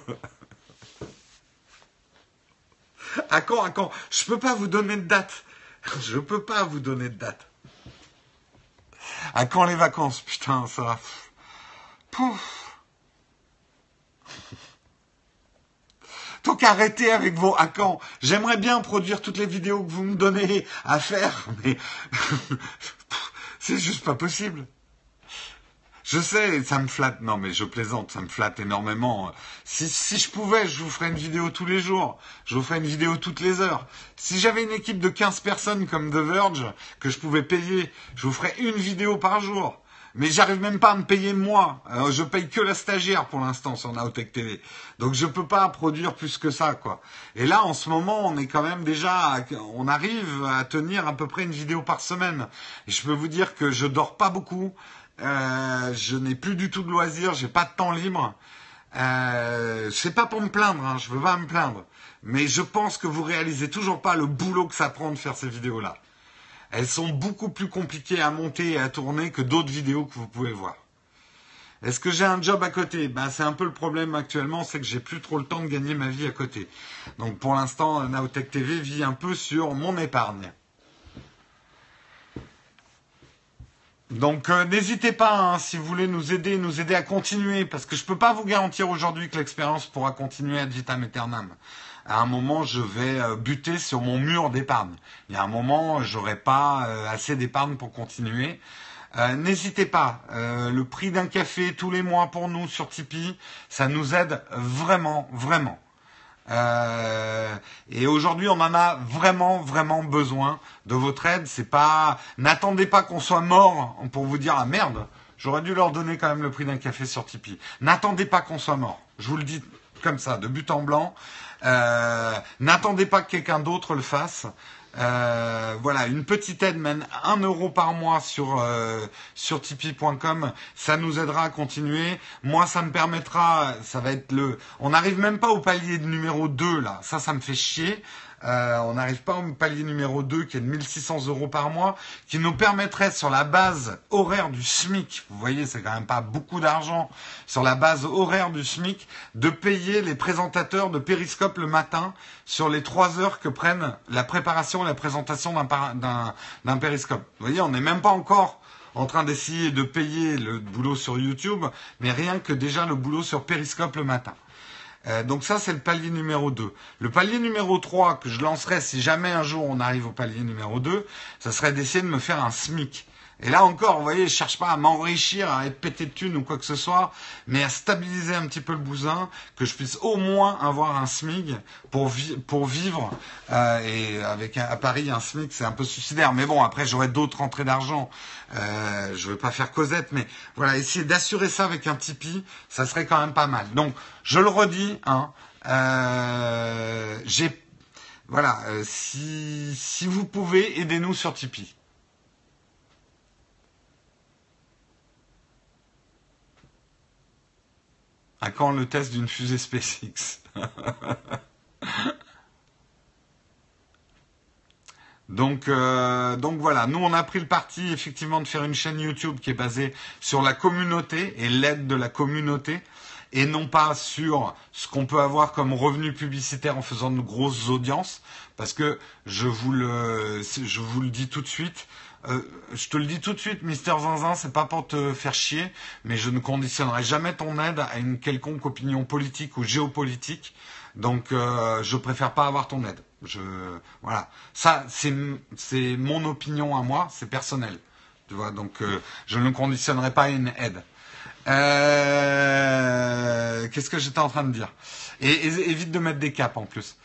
à quand? À quand? Je ne peux pas vous donner de date. Je peux pas vous donner de date. À quand les vacances? Putain, ça. Pouf. Donc arrêtez avec vos quand. J'aimerais bien produire toutes les vidéos que vous me donnez à faire, mais c'est juste pas possible. Je sais, ça me flatte. Non, mais je plaisante, ça me flatte énormément. Si, si je pouvais, je vous ferais une vidéo tous les jours. Je vous ferais une vidéo toutes les heures. Si j'avais une équipe de 15 personnes comme The Verge, que je pouvais payer, je vous ferais une vidéo par jour. Mais j'arrive même pas à me payer moi. Alors, je paye que la stagiaire pour l'instant sur Naotech TV. Donc je peux pas produire plus que ça, quoi. Et là, en ce moment, on est quand même déjà, on arrive à tenir à peu près une vidéo par semaine. Et je peux vous dire que je dors pas beaucoup. Euh, je n'ai plus du tout de loisirs, j'ai pas de temps libre. Euh, c'est pas pour me plaindre, hein, je veux pas me plaindre. Mais je pense que vous réalisez toujours pas le boulot que ça prend de faire ces vidéos-là. Elles sont beaucoup plus compliquées à monter et à tourner que d'autres vidéos que vous pouvez voir. Est-ce que j'ai un job à côté? Ben, C'est un peu le problème actuellement, c'est que j'ai plus trop le temps de gagner ma vie à côté. Donc pour l'instant, Naotech TV vit un peu sur mon épargne. Donc euh, n'hésitez pas, hein, si vous voulez nous aider, nous aider à continuer, parce que je ne peux pas vous garantir aujourd'hui que l'expérience pourra continuer à vitam aeternam. À un moment, je vais euh, buter sur mon mur d'épargne. Il y a un moment, j'aurai pas euh, assez d'épargne pour continuer. N'hésitez pas, le prix d'un café tous les mois pour nous sur Tipeee, ça nous aide vraiment, vraiment. Euh, et aujourd'hui, on en a vraiment, vraiment besoin de votre aide. C'est pas, n'attendez pas qu'on soit mort pour vous dire ah merde, j'aurais dû leur donner quand même le prix d'un café sur Tipeee. N'attendez pas qu'on soit mort. Je vous le dis comme ça, de but en blanc. Euh, n'attendez pas que quelqu'un d'autre le fasse. Euh, voilà, une petite aide, même un euro par mois sur euh, sur Tipeee.com, ça nous aidera à continuer. Moi, ça me permettra, ça va être le, on n'arrive même pas au palier numéro 2 là. Ça, ça me fait chier. Euh, on n'arrive pas au palier numéro 2 qui est de 1600 euros par mois, qui nous permettrait sur la base horaire du SMIC, vous voyez c'est quand même pas beaucoup d'argent, sur la base horaire du SMIC, de payer les présentateurs de Périscope le matin sur les trois heures que prennent la préparation et la présentation d'un Périscope. Vous voyez, on n'est même pas encore en train d'essayer de payer le boulot sur YouTube, mais rien que déjà le boulot sur Périscope le matin. Euh, donc ça, c'est le palier numéro 2. Le palier numéro 3 que je lancerai si jamais un jour on arrive au palier numéro 2, ça serait d'essayer de me faire un SMIC. Et là encore, vous voyez, je cherche pas à m'enrichir, à être pété de thunes ou quoi que ce soit, mais à stabiliser un petit peu le bousin, que je puisse au moins avoir un SMIC pour, vivre. Euh, et avec à Paris, un SMIC, c'est un peu suicidaire. Mais bon, après, j'aurai d'autres rentrées d'argent. Euh, je ne veux pas faire Cosette, mais voilà, essayer d'assurer ça avec un Tipeee, ça serait quand même pas mal. Donc, je le redis, hein, euh, j'ai voilà, si, si vous pouvez, aidez-nous sur Tipeee. À quand le test d'une fusée SpaceX? Donc, euh, donc voilà, nous on a pris le parti effectivement de faire une chaîne YouTube qui est basée sur la communauté et l'aide de la communauté et non pas sur ce qu'on peut avoir comme revenu publicitaire en faisant de grosses audiences. Parce que je vous le, je vous le dis tout de suite, euh, je te le dis tout de suite, Mister Zinzin, c'est pas pour te faire chier, mais je ne conditionnerai jamais ton aide à une quelconque opinion politique ou géopolitique. Donc, euh, je préfère pas avoir ton aide. Je, voilà, ça, c'est c'est mon opinion à moi, c'est personnel. Tu vois, donc euh, je ne conditionnerai pas une aide. Euh, Qu'est-ce que j'étais en train de dire? Et évite de mettre des caps en plus.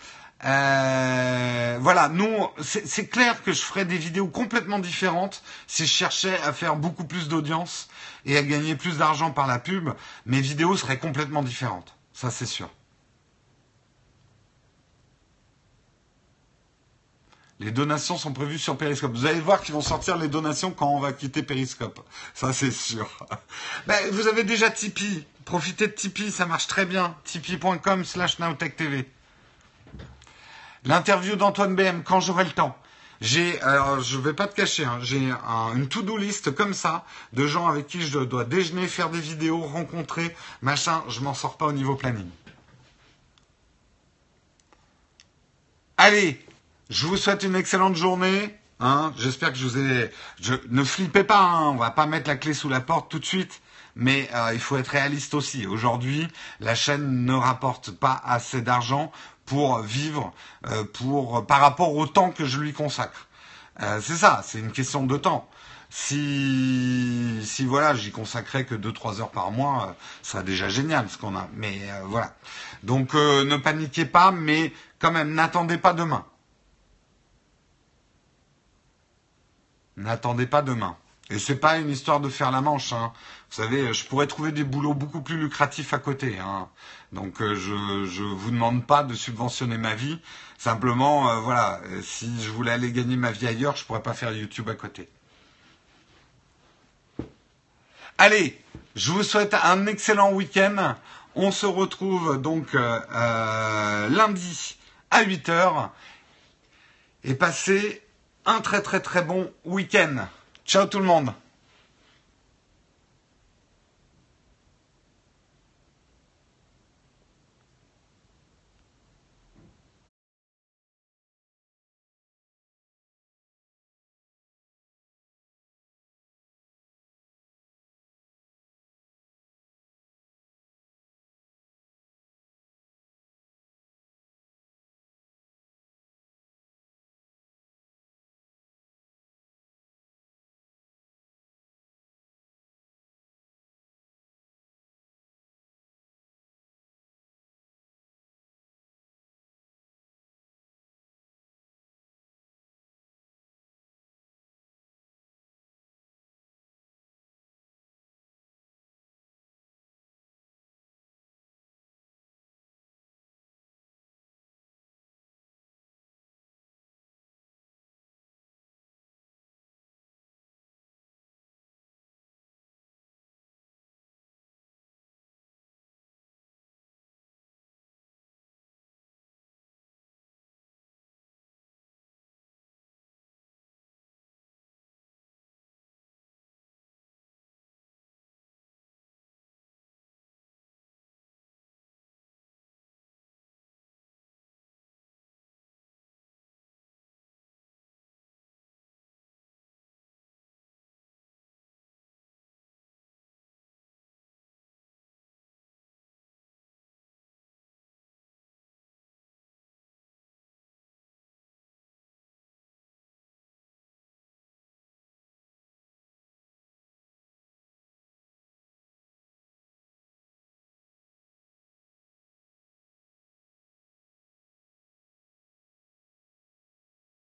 Euh, voilà, nous, c'est clair que je ferais des vidéos complètement différentes si je cherchais à faire beaucoup plus d'audience et à gagner plus d'argent par la pub. Mes vidéos seraient complètement différentes, ça c'est sûr. Les donations sont prévues sur Periscope. Vous allez voir qu'ils vont sortir les donations quand on va quitter Periscope. Ça, c'est sûr. Ben, vous avez déjà Tipeee. Profitez de Tipeee, ça marche très bien. Tipeee.com slash NowTechTV. L'interview d'Antoine BM, quand j'aurai le temps. J'ai, alors je vais pas te cacher, hein, j'ai une to-do list comme ça de gens avec qui je dois déjeuner, faire des vidéos, rencontrer, machin. Je m'en sors pas au niveau planning. Allez, je vous souhaite une excellente journée. Hein. J'espère que je vous ai. Ne flippez pas, hein, on va pas mettre la clé sous la porte tout de suite mais euh, il faut être réaliste aussi. Aujourd'hui, la chaîne ne rapporte pas assez d'argent pour vivre euh, pour, par rapport au temps que je lui consacre. Euh, c'est ça, c'est une question de temps. Si, si voilà, j'y consacrais que 2-3 heures par mois, ça serait déjà génial ce qu'on a. Mais voilà. Donc ne paniquez pas, mais quand même, n'attendez pas demain. N'attendez pas demain. Et c'est pas une histoire de faire la manche. Hein. Vous savez, je pourrais trouver des boulots beaucoup plus lucratifs à côté. Hein. Donc euh, je ne vous demande pas de subventionner ma vie. Simplement, euh, voilà, euh, si je voulais aller gagner ma vie ailleurs, je pourrais pas faire YouTube à côté. Allez, je vous souhaite un excellent week-end. On se retrouve donc lundi à 8h. Et passez un très très très bon week-end. Ciao tout le monde